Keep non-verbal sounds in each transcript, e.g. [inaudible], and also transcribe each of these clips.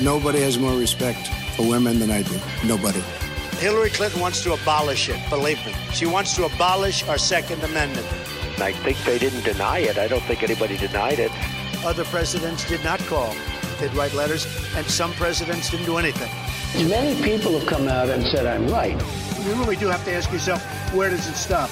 Nobody has more respect for women than I do. Nobody. Hillary Clinton wants to abolish it, believe me. She wants to abolish our Second Amendment. I think they didn't deny it. I don't think anybody denied it. Other presidents did not call. They'd write letters, and some presidents didn't do anything. Many people have come out and said I'm right. You really do have to ask yourself, where does it stop?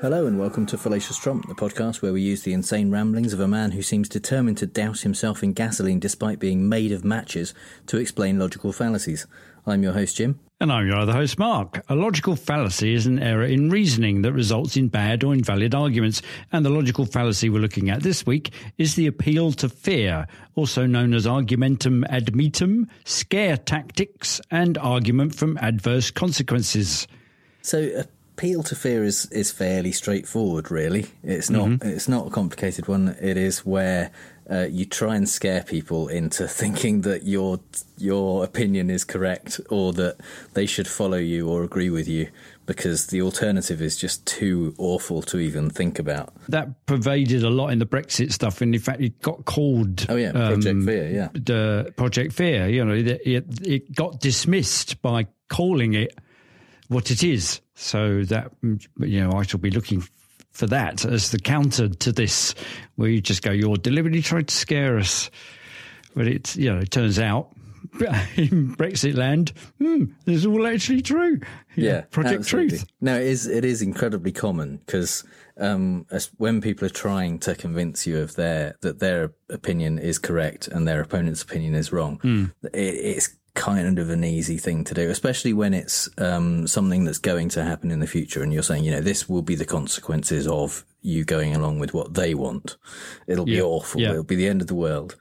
Hello and welcome to Fallacious Trump, the podcast where we use the insane ramblings of a man who seems determined to douse himself in gasoline despite being made of matches to explain logical fallacies. I'm your host, Jim. And I'm your other host, Mark. A logical fallacy is an error in reasoning that results in bad or invalid arguments. And the logical fallacy we're looking at this week is the appeal to fear, also known as argumentum ad metum, scare tactics, and argument from adverse consequences. So, uh, appeal to fear is, is fairly straightforward, really. It's not mm-hmm. it's not a complicated one. It is where uh, you try and scare people into [laughs] thinking that your your opinion is correct or that they should follow you or agree with you because the alternative is just too awful to even think about. That pervaded a lot in the Brexit stuff, and in fact, it got called. Oh yeah, Project um, Fear. Yeah, the Project Fear. You know, it, it, it got dismissed by calling it what it is. So that you know, I shall be looking for that as the counter to this, where you just go, "You're deliberately trying to scare us," but it's you know, it turns out [laughs] in Brexit land, hmm, this is all actually true. Yeah, Project absolutely. Truth. No, it is. It is incredibly common because um, when people are trying to convince you of their that their opinion is correct and their opponent's opinion is wrong, mm. it, it's kind of an easy thing to do, especially when it's um, something that's going to happen in the future, and you're saying, you know, this will be the consequences of you going along with what they want. It'll be awful. Yeah. It'll be the end of the world.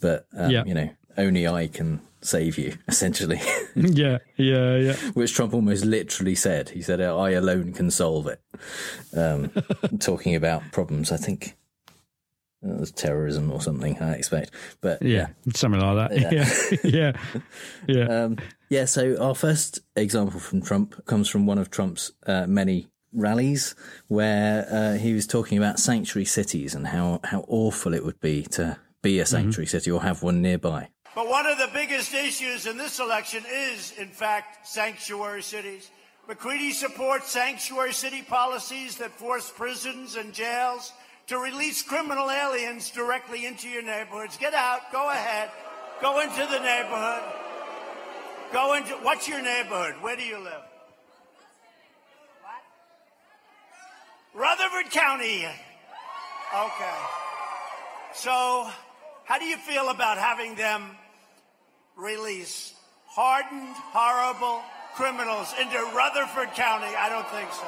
But um, yeah. you know, only I can save you, [laughs] essentially. [laughs] yeah, yeah, yeah. Which Trump almost literally said. He said, "I alone can solve it." Um, [laughs] talking about problems, I think it was terrorism or something, I expect. But yeah, yeah. something like that. Yeah, [laughs] yeah, yeah. yeah. [laughs] Um, yeah. So our first example from Trump comes from one of Trump's uh, many rallies, where uh, he was talking about sanctuary cities and how how awful it would be to be a sanctuary mm-hmm. city or have one nearby. But one of the biggest issues in this election is, in fact, sanctuary cities. McCready supports sanctuary city policies that force prisons and jails to release criminal aliens directly into your neighborhoods. Get out. Go ahead. Go into the neighborhood. Go into what's your neighborhood? Where do you live? What? Rutherford County. Okay. So, how do you feel about having them release hardened, horrible criminals into Rutherford County? I don't think so.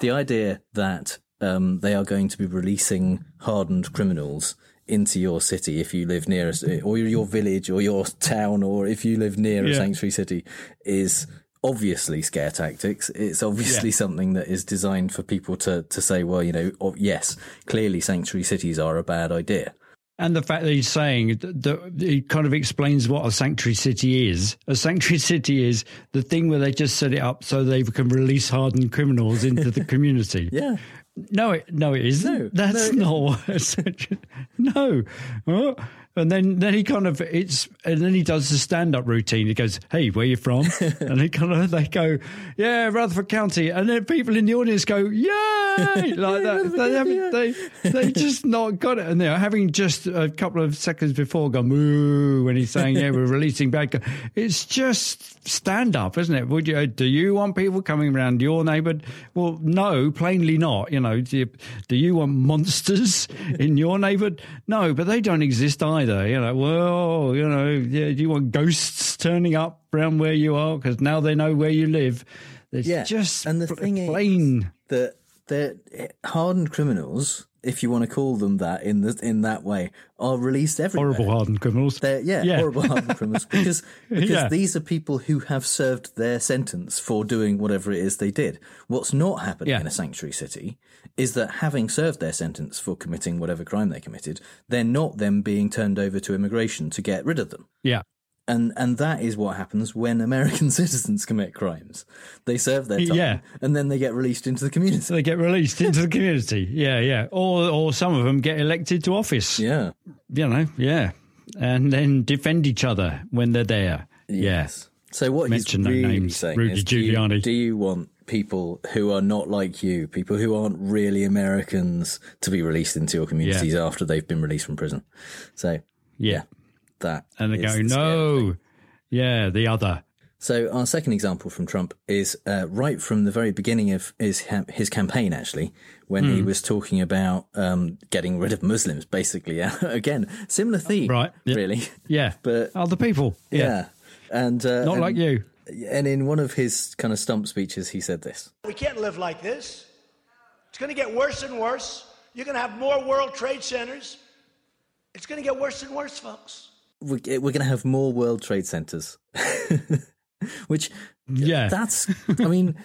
The idea that um, they are going to be releasing hardened criminals into your city if you live near a, or your village or your town or if you live near yeah. a sanctuary city is obviously scare tactics. It's obviously yeah. something that is designed for people to, to say, well, you know, oh, yes, clearly sanctuary cities are a bad idea. And the fact that he's saying that it kind of explains what a sanctuary city is. A sanctuary [laughs] city is the thing where they just set it up so they can release hardened criminals into the [laughs] community. yeah. No, it, no, it isn't. No, That's no, not. What. [laughs] no. Oh, and then, then he kind of it's and then he does the stand up routine. He goes, "Hey, where you from?" [laughs] and he kind of they go, "Yeah, Rutherford County," and then people in the audience go, "Yay!" [laughs] like that. They haven't they they just not got it, and they're having just a couple of seconds before gone moo when he's saying, "Yeah, we're releasing bad." It's just stand up, isn't it? Would you do you want people coming around your neighbourhood? Well, no, plainly not. You know, do you, do you want monsters [laughs] in your neighbourhood? No, but they don't exist either You know, well, you know, yeah, do you want ghosts turning up around where you are? Because now they know where you live? It's yeah, just and the thing plain. is that they're eh, hardened criminals, if you want to call them that in the, in that way, are released everywhere. Horrible hardened criminals. They're, yeah, Yeah. horrible hardened [laughs] criminals because because Yeah. these are people who have served their sentence for doing whatever it is they did. What's not happening Yeah. in a sanctuary city is that having served their sentence for committing whatever crime they committed, they're not then being turned over to immigration to get rid of them. Yeah. And and that is what happens when American [laughs] citizens commit crimes. They serve their time Yeah. and then they get released into the community. So they get released into the community. Yeah, yeah. Or or some of them get elected to office. Yeah. You know, yeah. And then defend each other when they're there. Yes. So what Mention he's no really names. saying Rudy is, do you, Giuliani. do you want people who are not like you, people who aren't really Americans, to be released into your communities after they've been released from prison? So Yeah. yeah, that And they go, the no. Yeah, the other. So our second example from Trump is uh, right from the very beginning of his his campaign, actually, when Hmm. he was talking about um, getting rid of Muslims. Basically, [laughs] again, similar theme, Right. Yeah. Really, Yeah. [laughs] But- other people. yeah. Yeah. And uh, Not and- like you. And in one of his kind of stump speeches, he said this. We can't live like this. It's going to get worse and worse. You're going to have more World Trade Centers. It's going to get worse and worse, folks. Eh, we're, we're going to have more World Trade Centers, [laughs] which Yeah. that's. I mean,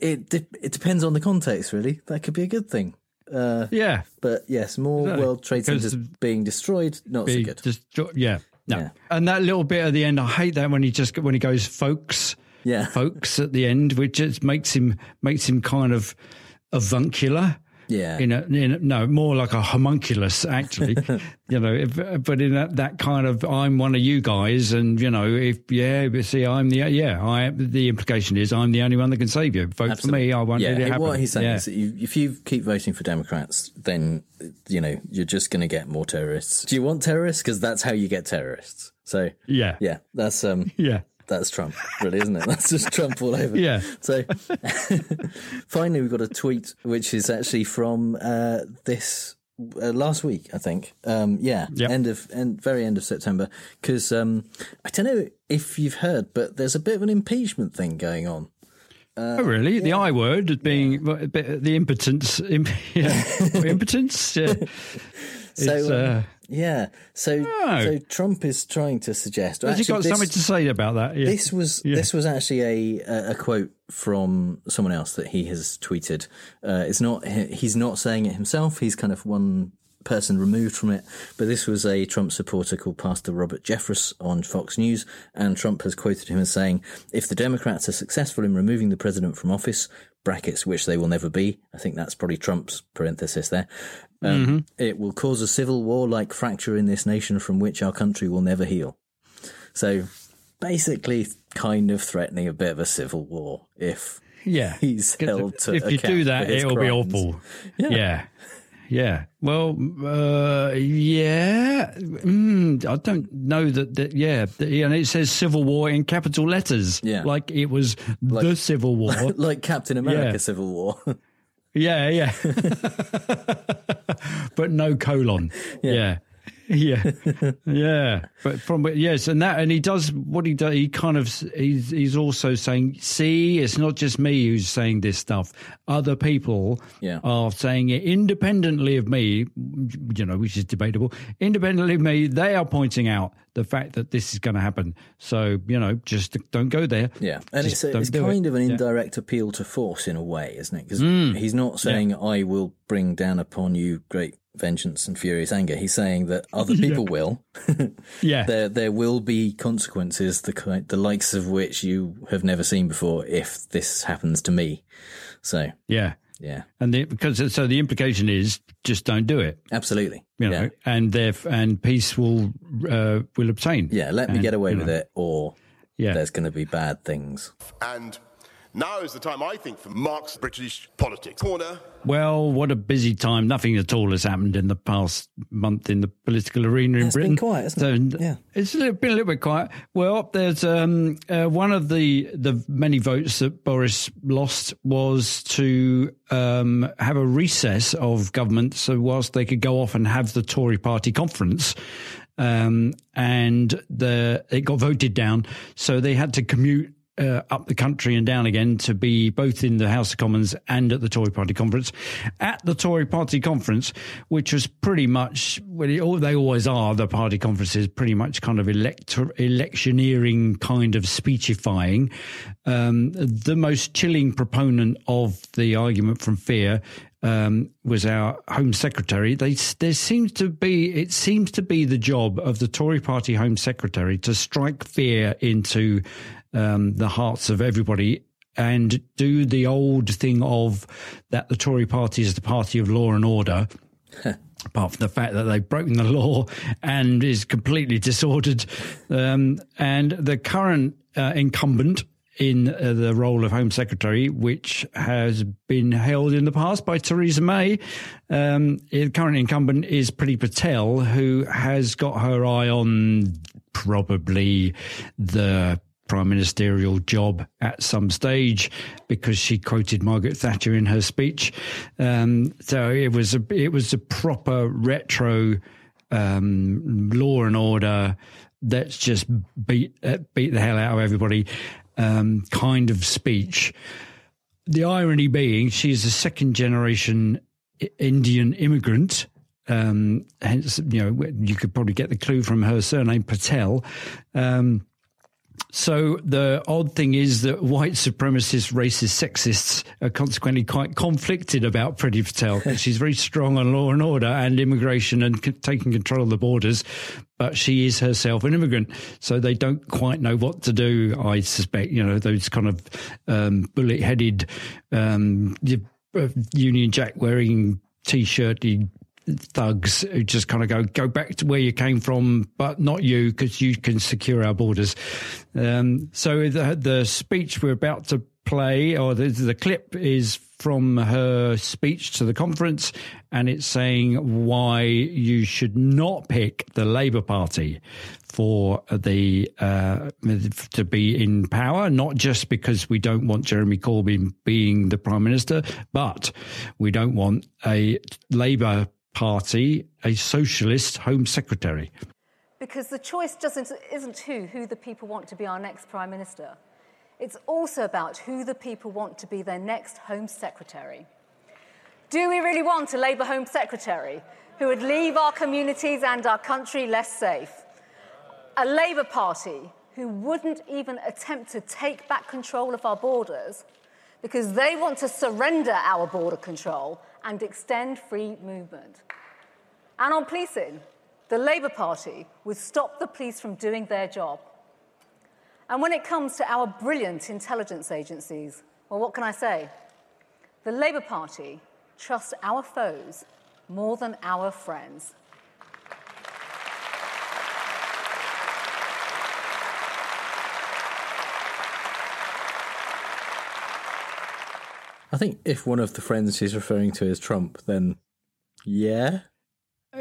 it it depends on the context, really. That could be a good thing. Uh, yeah. But yes, more Exactly. World Trade Centers being destroyed, not so good. Just, yeah. No. Yeah. And that little bit at the end, I hate that when he just when he goes folks, Yeah. folks at the end, which just makes him makes him kind of avuncular. Yeah. In a, in a, no, more like a homunculus, actually. [laughs] you know, if, but in that, that kind of, I'm one of you guys, and you know, if yeah, but see, I'm the yeah, I the implication is I'm the only one that can save you. Vote for me, I won't yeah, let it happen. what he's saying yeah. is that you, if you keep voting for Democrats, then you know you're just going to get more terrorists. Do you want terrorists? Because that's how you get terrorists. So yeah, yeah, that's um, [laughs] yeah. That's Trump, really, isn't it? [laughs] That's just Trump all over. Yeah. So [laughs] finally, we've got a tweet which is actually from uh, this. Uh, last week, I think. Um, yeah, Yep. end of end, very end of September. Because um, I don't know if you've heard, but there's a bit of an impeachment thing going on. oh, really? The I word being a bit- the impotence, imp, [laughs] yeah, impotence. Yeah. So um, uh, yeah, so Oh. so Trump is trying to suggest. has he got this, something to say about that? Yeah. This was Yeah. this was actually a a a quote from someone else that he has tweeted. Uh, it's not he's not saying it himself. He's kind of one person removed from it. But this was a Trump supporter called Pastor Robert Jeffress on Fox News, and Trump has quoted him as saying, "If the Democrats are successful in removing the president from office." Brackets, which they will never be. I think that's probably Trump's parenthesis there. Um, It will cause a civil war like fracture in this nation from which our country will never heal. So basically, kind of threatening a bit of a civil war if yeah. he's held to if you do that, it'll be awful. Yeah. yeah. Well, uh, yeah. Mm, I don't know that. that yeah, and it says civil war in capital letters. Yeah. like it was the civil war. [laughs] like Captain America Yeah. Civil War. yeah, yeah. [laughs] [laughs] but no colon. Yeah. Yeah, [laughs] yeah, yeah. but from yes, and that, and he does what he does. He kind of he's he's also saying, see, it's not just me who's saying this stuff. Other people Yeah. are saying it independently of me. You know, which is debatable. Independently of me, they are pointing out the fact that this is going to happen. So you know, just don't go there. Yeah, and Just it's, a, it's kind it. of an Yeah. Mm. indirect appeal to force in a way, isn't it? Because he's not saying, I will bring down upon you great vengeance and furious anger. He's saying that other [laughs] people will. [laughs] Yeah, there, there will be consequences, the, the likes of which you have never seen before if this happens to me. So, yeah. yeah, And the, because so the implication is just don't do it. absolutely. you know, yeah. and theref- and peace will uh, will obtain. yeah, let me And, get away with know, it, or Yeah. there's going to be bad things. And now is the time, I think, for Mark's British politics. Corner. Well, what a busy time! Nothing at all has happened in the past month in the political arena in Britain. It's been quiet, hasn't so, it? Yeah. it's a little, been a little bit quiet. Well, there's um, uh, one of the the many votes that Boris lost was to um, have a recess of government, so whilst they could go off and have the Tory Party conference. Um, and the it got voted down, so they had to commute uh, up the country and down again to be both in the House of Commons and at the Tory Party conference. At the Tory Party conference, which was pretty much, well, they always are, the party conferences, pretty much kind of electioneering kind of speechifying. Um, the most chilling proponent of the argument from fear um, was our Home Secretary. They, there seems to be it seems to be the job of the Tory Party Home Secretary to strike fear into um, the hearts of everybody and do the old thing of that the Tory party is the party of law and order. [laughs] apart from the fact that they've broken the law and is completely disordered. Um, and the current uh, incumbent in uh, the role of Home Secretary, which has been held in the past by Theresa May. Um, the current incumbent is Priti Patel, who has got her eye on probably the prime ministerial job at some stage because she quoted Margaret Thatcher in her speech. Um, so it was a it was a proper retro um, law and order. Let's just beat beat the hell out of everybody um, kind of speech. The irony being, she is a second generation Indian immigrant. Um, hence, you know, you could probably get the clue from her surname Patel. So the odd thing is that white supremacists, racist, sexists are consequently quite conflicted about Priti Patel. [laughs] She's very strong on law and order and immigration and c- taking control of the borders, but she is herself an immigrant. So they don't quite know what to do. I suspect, you know, those kind of um, bullet-headed um, uh, Union Jack wearing t-shirt thugs who just kind of go go back to where you came from, but not you because you can secure our borders. Um, so the the speech we're about to play, or the, the clip, is from her speech to the conference, and it's saying why you should not pick the Labour Party for the uh, to be in power, not just because we don't want Jeremy Corbyn being the prime minister, but we don't want a Labour Party a socialist Home Secretary? Because the choice doesn't, isn't who, who the people want to be our next Prime Minister. It's also about who the people want to be their next Home Secretary. Do we really want a Labour Home Secretary who would leave our communities and our country less safe? A Labour Party who wouldn't even attempt to take back control of our borders because they want to surrender our border control and extend free movement. And on policing, the Labour Party would stop the police from doing their job. And when it comes to our brilliant intelligence agencies, well, what can I say? The Labour Party trusts our foes more than our friends. I think if one of the friends he's referring to is Trump, then yeah.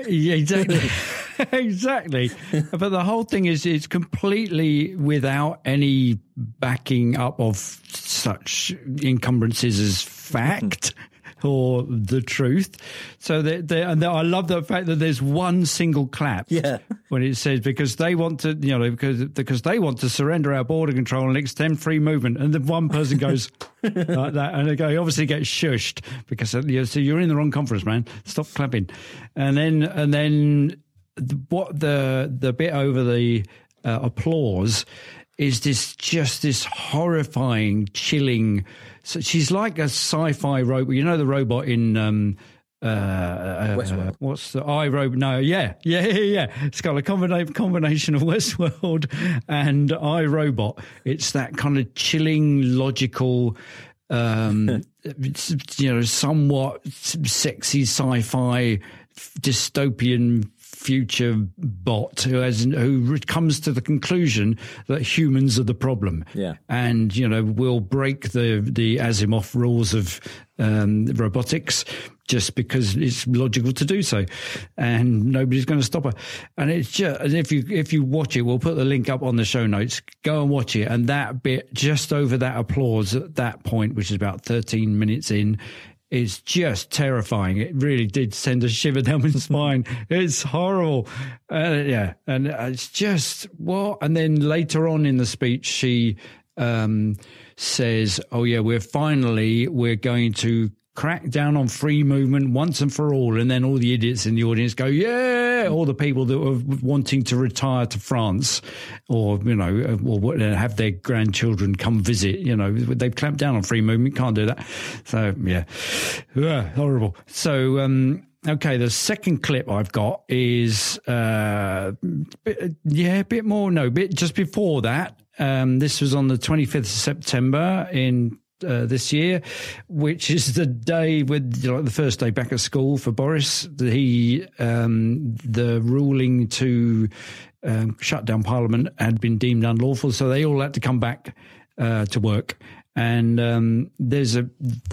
Yeah, exactly. [laughs] exactly. but the whole thing is it's completely without any backing up of such encumbrances as fact or the truth. So they, they, and I love the fact that there's one single clap. Yeah. [laughs] When it says because they want to, you know, because because they want to surrender our border control and extend free movement, and then one person goes [laughs] like that, and they go, obviously gets shushed because uh, you know, so you're in the wrong conference, man. Stop clapping, and then and then what the the bit over the uh, applause is this just this horrifying, chilling. So she's like a sci-fi robot. You know the robot in. Um, uh, uh, what's the I Robot? No, yeah, yeah, yeah, yeah. It's got a combination combination of [laughs] Westworld and I Robot. It's that kind of chilling, logical, um, [laughs] you know, somewhat sexy sci-fi dystopian future bot who has who comes to the conclusion that humans are the problem. Yeah, and you know will break the the Asimov rules of um, robotics just because it's logical to do so, and nobody's going to stop her. And it's just and if you if you watch it, we'll put the link up on the show notes. Go and watch it, and that bit just over that applause at that point, which is about thirteen minutes in, is just terrifying. It really did send a shiver [laughs] down my spine. It's horrible. Uh, yeah. And it's just what? And then later on in the speech, she um, says, "Oh yeah, we're finally we're going to crack down on free movement once and for all," and then all the idiots in the audience go, "Yeah!" All the people that were wanting to retire to France, or you know, or have their grandchildren come visit, you know, they've clamped down on free movement. Can't do that. So yeah, Ugh, horrible. So. Um, Okay, the second clip I've got is, uh, bit, yeah, a bit more. No, bit just before that. Um, this was on the 25th of September in uh, this year, which is the day with you know, the first day back at school for Boris. He um, the ruling to um, shut down Parliament had been deemed unlawful, so they all had to come back uh, to work. And um, there's a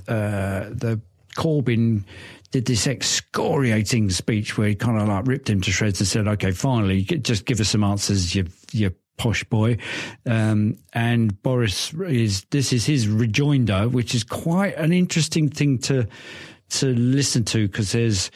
uh, the Corbyn did this excoriating speech where he kind of like ripped him to shreds and said, "Okay, finally, just give us some answers, you you posh boy." Um, and Boris is this is his rejoinder, which is quite an interesting thing to to listen to because there's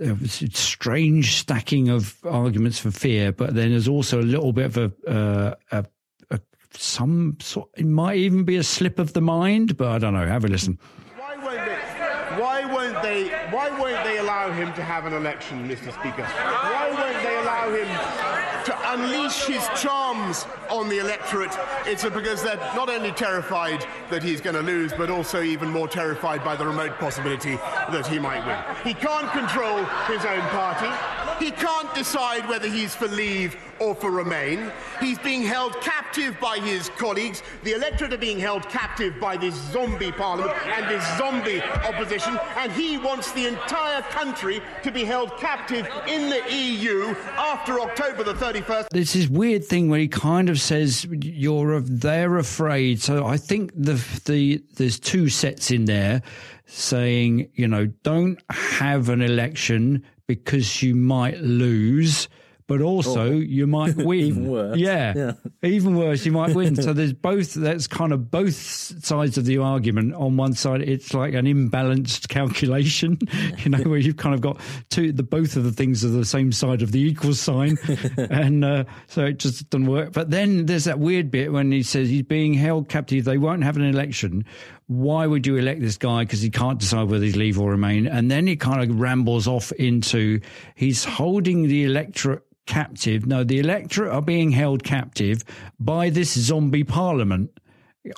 a strange stacking of arguments for fear, but then there's also a little bit of a, uh, a, a some sort. It might even be a slip of the mind, but I don't know. Have a listen Why won't they? Why won't they? Why won't they allow him to have an election, Mr. Speaker? Why won't they allow him to unleash his charms on the electorate? It's because they're not only terrified that he's going to lose, but also even more terrified by the remote possibility that he might win. He can't control his own party. He can't decide whether he's for leave or for remain. He's being held captive by his colleagues. The electorate are being held captive by this zombie parliament and this zombie opposition. And he wants the entire country to be held captive in the EU after October the 31st. This is weird thing where he kind of says you're they're afraid. So I think the the there's two sets in there saying, you know, don't have an election because you might lose but also you might [laughs] win. even worse. Yeah, yeah, even worse, you might win. so there's both. That's kind of both sides of the argument. On one side, it's like an imbalanced calculation, [laughs] you know, where you've kind of got two. The both of the things are the same side of the equal sign, [laughs] and uh, so it just doesn't work. But then there's that weird bit when he says he's being held captive. They won't have an election why would you elect this guy because he can't decide whether he's leave or remain? And then he kind of rambles off into he's holding the electorate captive. No, the electorate are being held captive by this zombie parliament,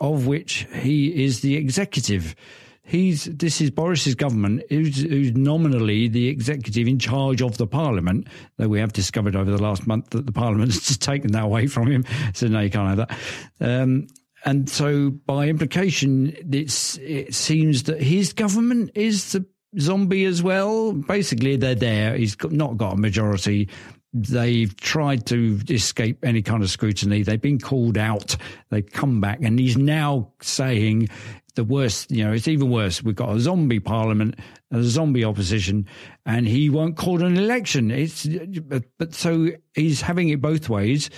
of which he is the executive. He's this is Boris's government, who's, who's, nominally the executive in charge of the parliament. Though we have discovered over the last month that the [laughs] parliament has just taken that away from him, so no, you can't have that. Um, and so, by implication, it's it seems that his government is the zombie as well. Basically, they're there. He's not got a majority. They've tried to escape any kind of scrutiny. They've been called out. They've come back, and he's now saying the worst. You know, it's even worse. We've got a zombie parliament, a zombie opposition, and he won't call an election. It's but, but so he's having it both ways.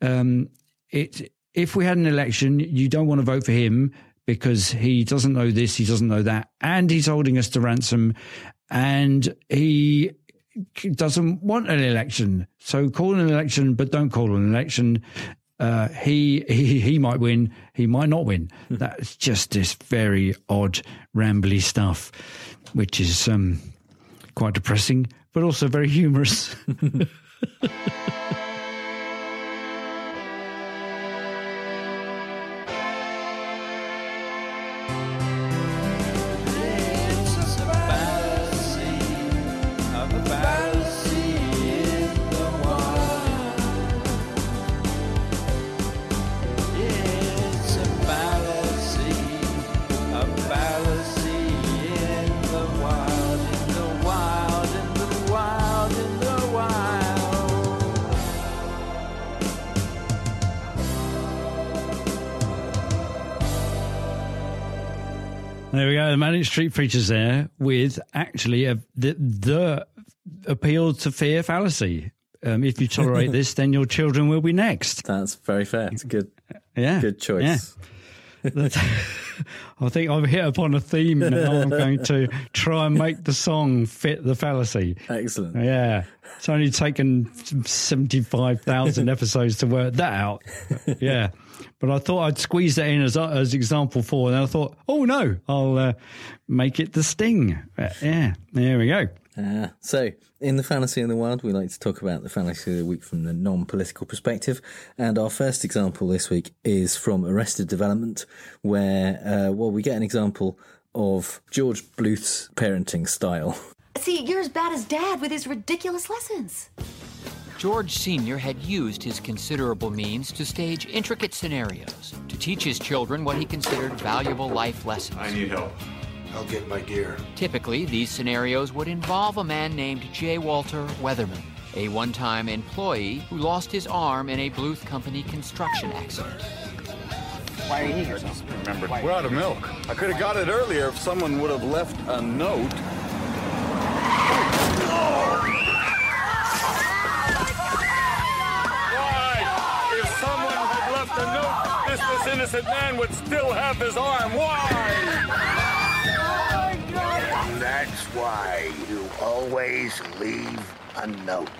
Um, it if we had an election, you don't want to vote for him because he doesn't know this, he doesn't know that, and he's holding us to ransom, and he doesn't want an election. So call an election, but don't call an election. Uh, he, he he might win, he might not win. Hmm. That's just this very odd, rambly stuff, which is um, quite depressing, but also very humorous. [laughs] [laughs] There we go. The Manic Street Preachers there with actually a, the, the appeal to fear fallacy. Um, if you tolerate [laughs] this, then your children will be next. That's very fair. It's a good, yeah, good choice. Yeah. [laughs] I think I've hit upon a theme now. I'm going to try and make the song fit the fallacy. Excellent. Yeah. It's only taken 75,000 [laughs] episodes to work that out. Yeah. But I thought I'd squeeze that in as, as example four. And I thought, oh no, I'll uh, make it the sting. Uh, yeah. There we go. Uh, so, in the fallacy of the wild, we like to talk about the fallacy of the week from the non political perspective. And our first example this week is from Arrested Development, where, uh, well, we get an example of George Bluth's parenting style. [laughs] See, you're as bad as Dad with his ridiculous lessons. George Sr. had used his considerable means to stage intricate scenarios to teach his children what he considered valuable life lessons. I need help. I'll get my gear. Typically, these scenarios would involve a man named J. Walter Weatherman, a one time employee who lost his arm in a Bluth Company construction accident. Why are you here? Remember, we're out of milk. I could have got it earlier if someone would have left a note. Why? If someone had left a note, this, this innocent man would still have his arm. Why? That's why you always leave a note.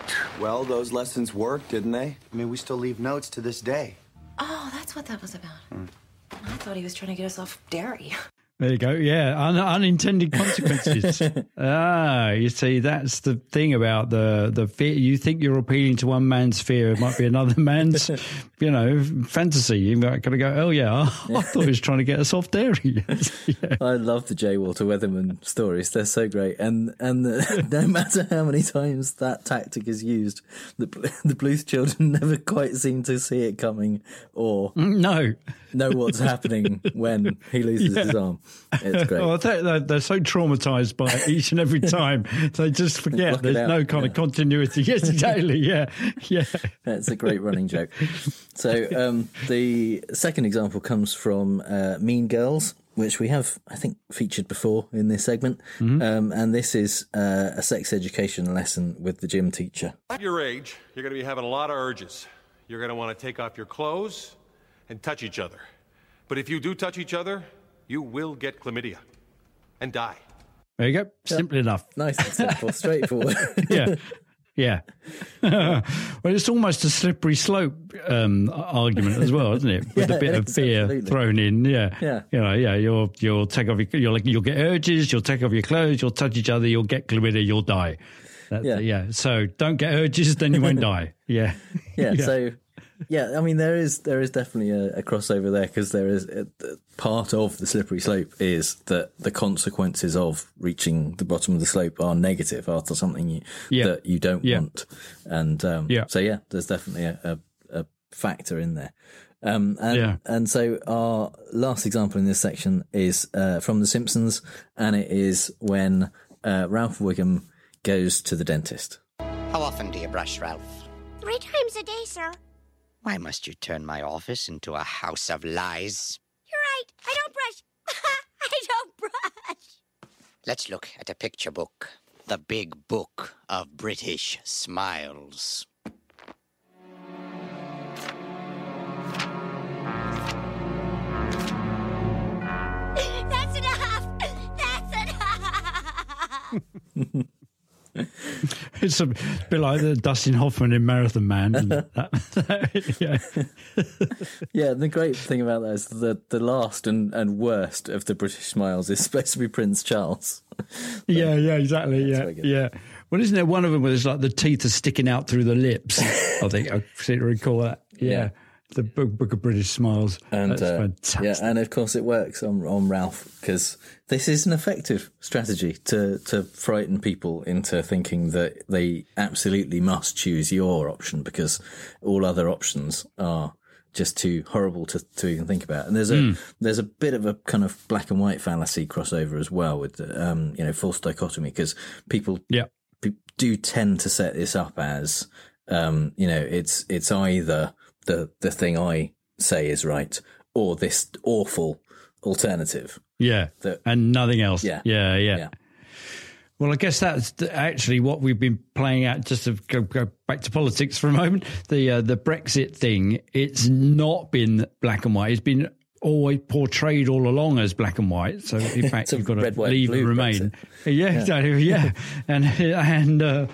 Well, those lessons worked, didn't they? I mean, we still leave notes to this day. Oh, that's what that was about. Hmm. I thought he was trying to get us off dairy. [laughs] There you go. Yeah, Un- unintended consequences. [laughs] ah, you see, that's the thing about the the fear. You think you're appealing to one man's fear, it might be another [laughs] man's, you know, fantasy. You might kind of go, "Oh yeah, I, [laughs] I thought he was trying to get us off dairy." yeah. I love the Jay Walter Weatherman stories. They're so great, and and the, no matter how many times that tactic is used, the the Bluth children never quite seem to see it coming or no know what's [laughs] happening when he loses Yeah. his arm. It's great. Well, they're, they're, they're so traumatized by it each and every time [laughs] they just forget Block there's no kind of continuity. [laughs] Yes, exactly. Yeah, yeah. That's a great running joke. So um, the second example comes from uh, Mean Girls, which we have, I think, featured before in this segment. Um, and this is uh, a sex education lesson with the gym teacher. At your age, you're going to be having a lot of urges. You're going to want to take off your clothes and touch each other. But if you do touch each other, you will get chlamydia and die. There you go. Simple enough. Nice and simple, [laughs] straightforward. yeah. Yeah. [laughs] well, it's almost a slippery slope um, argument as well, isn't it? With Yeah, a bit of fear absolutely. thrown in. Yeah. Yeah. You know, yeah, you'll you'll take off your you'll you'll get urges, you'll take off your clothes, you'll touch each other, you'll get chlamydia, you'll die. That's, Yeah. yeah. So don't get urges, then you won't [laughs] die. Yeah. yeah, so yeah, I mean there is there is definitely a, a crossover there because there is a, a part of the slippery slope is that the consequences of reaching the bottom of the slope are negative after something you, Yeah. that you don't Yeah. want, and um, Yeah. so yeah, there's definitely a, a, a factor in there. Um, and, Yeah. and so our last example in this section is uh, from The Simpsons, and it is when uh, Ralph Wiggum goes to the dentist. How often do you brush, Ralph? Three times a day, sir. Why must you turn my office into a house of lies? You're right. I don't brush. [laughs] I don't brush. Let's look at a picture book. The big book of British smiles. [laughs] That's enough. That's enough. [laughs] It's a bit like the Dustin Hoffman in Marathon Man. [laughs] [laughs] Yeah. Yeah, the great thing about that is the the last and, and worst of the British smiles is supposed to be Prince Charles. [laughs] Yeah, yeah, exactly. Yeah, yeah. Well, isn't there one of them where it's like the teeth are sticking out through the lips? I think I seem to recall that. Yeah. Yeah. The book, book of British Smiles. And That's uh, fantastic. yeah, and of course it works on on Ralph because this is an effective strategy to to frighten people into thinking that they absolutely must choose your option because all other options are just too horrible to, to even think about. And there's a Mm. there's a bit of a kind of black and white fallacy crossover as well with um you know false dichotomy because people yeah do tend to set this up as um you know it's it's either the the thing I say is right or this awful alternative. Yeah. That- and nothing else. Yeah. Yeah, yeah. Yeah. Well, I guess that's actually what we've been playing out. Just to go, go back to politics for a moment, the uh, the Brexit thing. It's not been black and white. It's been always portrayed all along as black and white. So in [laughs] fact, you've got to red, white, leave and remain. Brexit. Yeah, Yeah. [laughs] exactly. Yeah, and [laughs] and uh,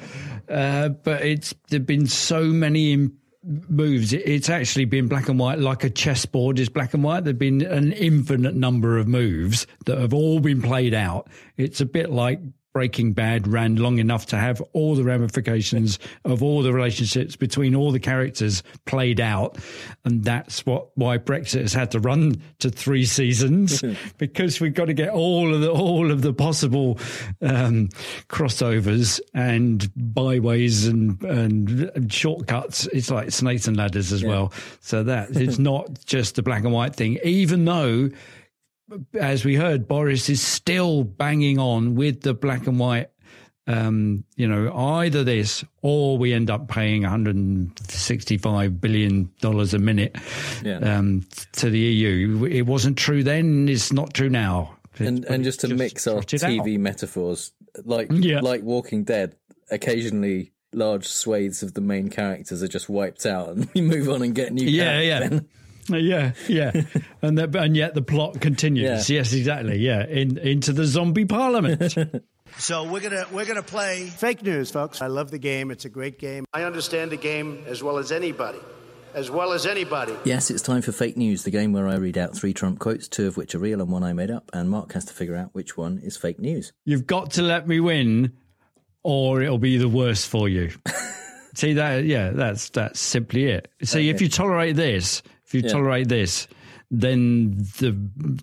uh, but it's there've been so many. Im- Moves. It's actually been black and white, like a chessboard is black and white. There've been an infinite number of moves that have all been played out. It's a bit like Breaking Bad ran long enough to have all the ramifications of all the relationships between all the characters played out, and that's what why Brexit has had to run to three seasons [laughs] [laughs] because we've got to get all of the all of the possible um, crossovers and byways and, and shortcuts. It's like snakes and ladders as well. So that it's not just a black and white thing, even though as we heard, Boris is still banging on with the black and white. Um, you know, either this or we end up paying 165 billion dollars a minute Yeah. um, to the EU. It wasn't true then; it's not true now. and and just to mix our it out. TV metaphors, like Yeah. like Walking Dead, occasionally large swathes of the main characters are just wiped out, and [laughs] we move on and get new. Yeah, yeah. Characters. Yeah, yeah, [laughs] and the, and yet the plot continues. Yes, exactly. Yeah, in, into the zombie parliament. [laughs] So we're gonna we're gonna play fake news, folks. I love the game. It's a great game. I understand the game as well as anybody, as well as anybody. Yes, it's time for fake news, the game where I read out three Trump quotes, two of which are real and one I made up, and Mark has to figure out which one is fake news. You've got to let me win, or it'll be the worst for you. [laughs] See that? Yeah, that's that's simply it. See, if you tolerate this, if you Yeah. tolerate this, then the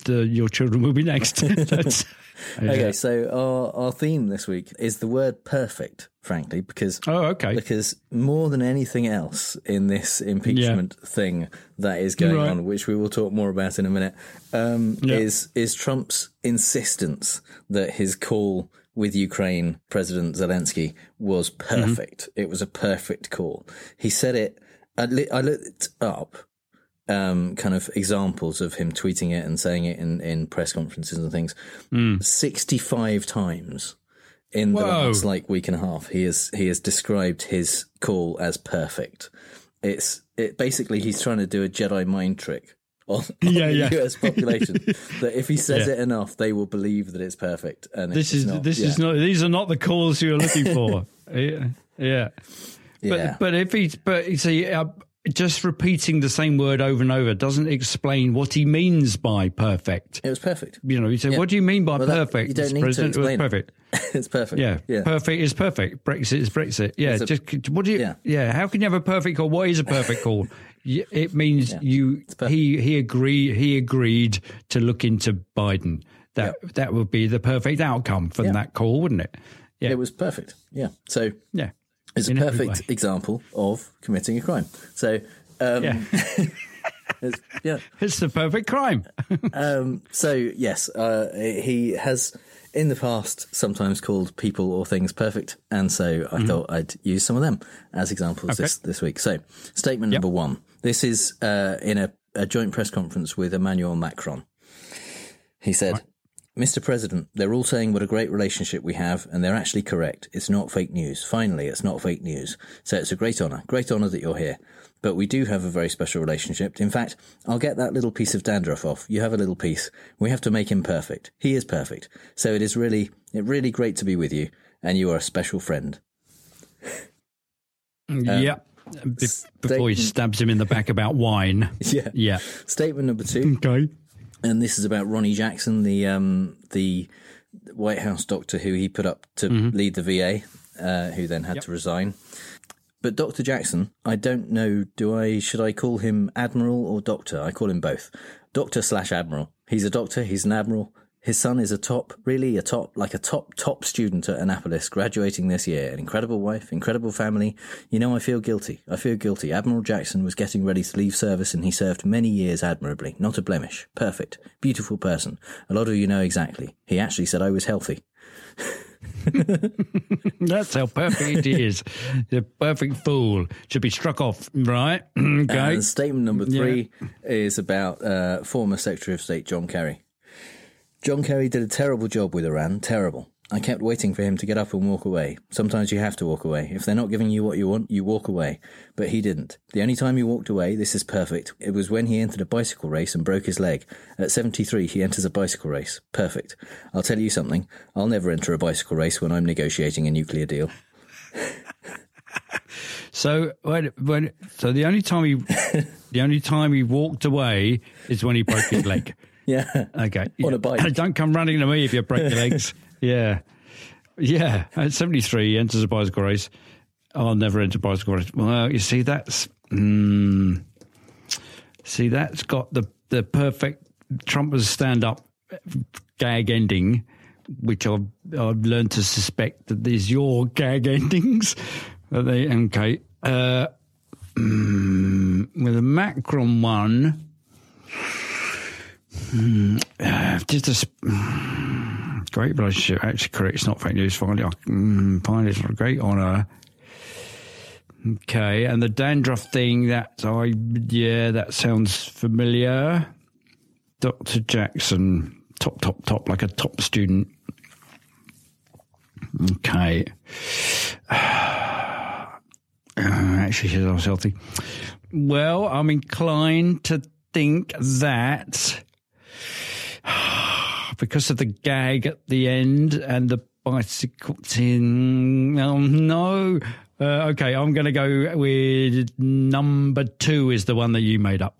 the your children will be next. [laughs] [laughs] Okay, Yeah. so our, our theme this week is the word perfect, frankly, because oh, okay, because more than anything else in this impeachment thing that is going Right. on, which we will talk more about in a minute, um, Yeah. is is Trump's insistence that his call with Ukraine President Zelensky was Mm-hmm. perfect. It was a perfect call. He said it. I looked up um, kind of examples of him tweeting it and saying it in, in press conferences and things. Mm. 65 times in the last like week and a half, he has he has described his call as perfect. It's it basically he's trying to do a Jedi mind trick on, on [laughs] Yeah, the. US population. [laughs] that if he says Yeah. it enough, they will believe that it's perfect. And this it's is not. this is not these are not the calls you're looking for. [laughs] yeah, yeah. But Yeah. but if he's but you see, uh, just repeating the same word over and over doesn't explain what he means by perfect. It was perfect. You know, you say, Yeah. "What do you mean by Well, that- perfect?" you don't need to President? it was explain it. perfect. [laughs] it's perfect. Yeah, yeah. perfect is perfect. Brexit is Brexit. Yeah, a- just what do you? Yeah. Yeah. how can you have a perfect call? What is a perfect call? [laughs] It means Yeah. you. He he agreed. He agreed to look into Biden. That that would be the perfect outcome from that call, wouldn't it? Yeah, It was perfect. Yeah. So yeah. It's a perfect example of committing a crime. So um, Yeah. [laughs] it's, yeah. It's the perfect crime. [laughs] Um, so yes, uh, he has in the past sometimes called people or things perfect, and so I thought I'd use some of them as examples Mm-hmm. Okay. this this week. So statement number one. This is uh, in a, a joint press conference with Emmanuel Macron. He said. Mr. President, they're all saying what a great relationship we have, and they're actually correct. It's not fake news. Finally, it's not fake news. So it's a great honour. Great honour that you're here. But we do have a very special relationship. In fact, I'll get that little piece of dandruff off. You have a little piece. We have to make him perfect. He is perfect. So it is really, it really great to be with you, and you are a special friend. [laughs] yeah. Um, be- before he stabs him in the back about wine. [laughs] Yeah. Yeah. Statement number two. Okay. And this is about Ronny Jackson, the um, the White House doctor who he put up to Mm-hmm. lead the VA, uh, who then had to resign. But Dr. Jackson, I don't know. Do I should I call him Admiral or Doctor? I call him both. Doctor slash Admiral. He's a doctor. He's an admiral. His son is a top, really a top, like a top, top student at Annapolis, graduating this year. An incredible wife, incredible family. You know, I feel guilty. I feel guilty. Admiral Jackson was getting ready to leave service and he served many years admirably. Not a blemish. Perfect. Beautiful person. A lot of you know exactly. He actually said I was healthy. [laughs] That's how perfect it is. The perfect fool should be struck off, right? [clears throat] okay. And statement number three is about uh, former Secretary of State John Kerry. John Kerry did a terrible job with Iran, terrible. I kept waiting for him to get up and walk away. Sometimes you have to walk away. If they're not giving you what you want, you walk away. But he didn't. The only time he walked away, this is perfect, it was when he entered a bicycle race and broke his leg. At 73, he enters a bicycle race. Perfect. I'll tell you something. I'll never enter a bicycle race when I'm negotiating a nuclear deal. [laughs] So when, when so the only time he [laughs] the only time he walked away is when he broke his leg. [laughs] Yeah. Okay. [laughs] On a bike. [laughs] Don't come running to me if you break your legs. [laughs] yeah. Yeah. At seventy three he enters a bicycle race. I'll never enter a bicycle race. Well, you see that's mm, see that's got the the perfect Trump's stand up gag ending, which I've I've learned to suspect that these your gag endings. Are they okay? Uh, mm, with a Macron one, mm, uh, just a s- mm, great relationship. Actually, correct. It's not fake news. Finally, mm, it's a great honour. Okay, and the dandruff thing. That I yeah, that sounds familiar. Doctor Jackson, top, top, top, like a top student. Okay. [sighs] Uh, actually, I was healthy. Well, I'm inclined to think that [sighs] because of the gag at the end and the bicycle thing. Oh no. Uh, okay, I'm going to go with number two is the one that you made up.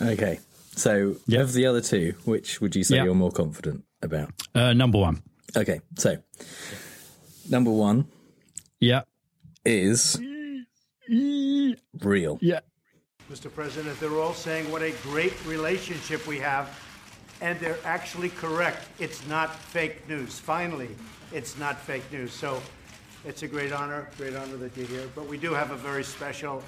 Okay. So, of the other two, which would you say Yeah. you're more confident about? Uh, number one. Okay. So, number one Yeah. is real. Yeah. Mr. President, they're all saying what a great relationship we have, and they're actually correct. It's not fake news. Finally, it's not fake news. So it's a great honor, great honor that you're here. But we do have a very special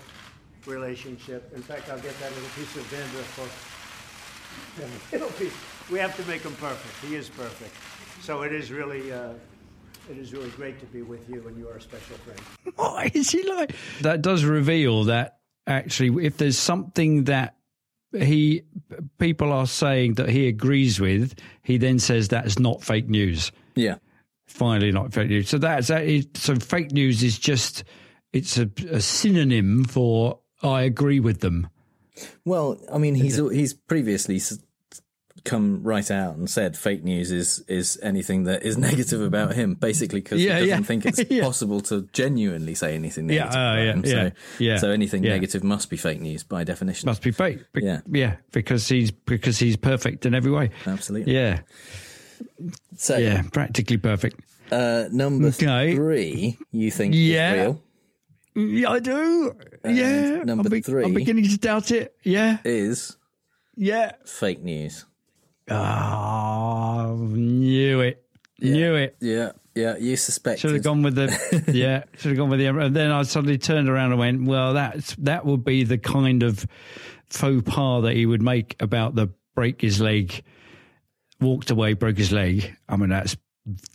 relationship. In fact, I'll get that little piece of dandruff for the little piece. We have to make him perfect. He is perfect. So it is really, uh, it is really great to be with you, and you are a special friend. [laughs] What is he like? That does reveal that actually, if there's something that he people are saying that he agrees with, he then says that's not fake news. Yeah. Finally, not fake news. So that's that is, so fake news is just it's a, a synonym for I agree with them. Well, I mean, he's he's previously come right out and said fake news is is anything that is [laughs] negative about him, basically because Yeah, he doesn't yeah. think it's [laughs] Yeah. possible to genuinely say anything Yeah, negative uh, about yeah, him. yeah, so, yeah, so anything negative must be fake news by definition. Must be fake. Be- Yeah. yeah, because he's because he's perfect in every way. Absolutely. Yeah. So yeah, practically perfect. Uh, number Okay. three, you think Yeah. is real? Yeah, I do. And yeah, number I'm, be- three I'm beginning to doubt it. Yeah, is yeah. fake news. Oh, knew it. Knew it. Yeah, yeah. You suspected. Should have gone with the [laughs] yeah. Should have gone with the. And then I suddenly turned around and went, well, that's that would be the kind of faux pas that he would make about the break his leg, walked away, broke his leg. I mean, that's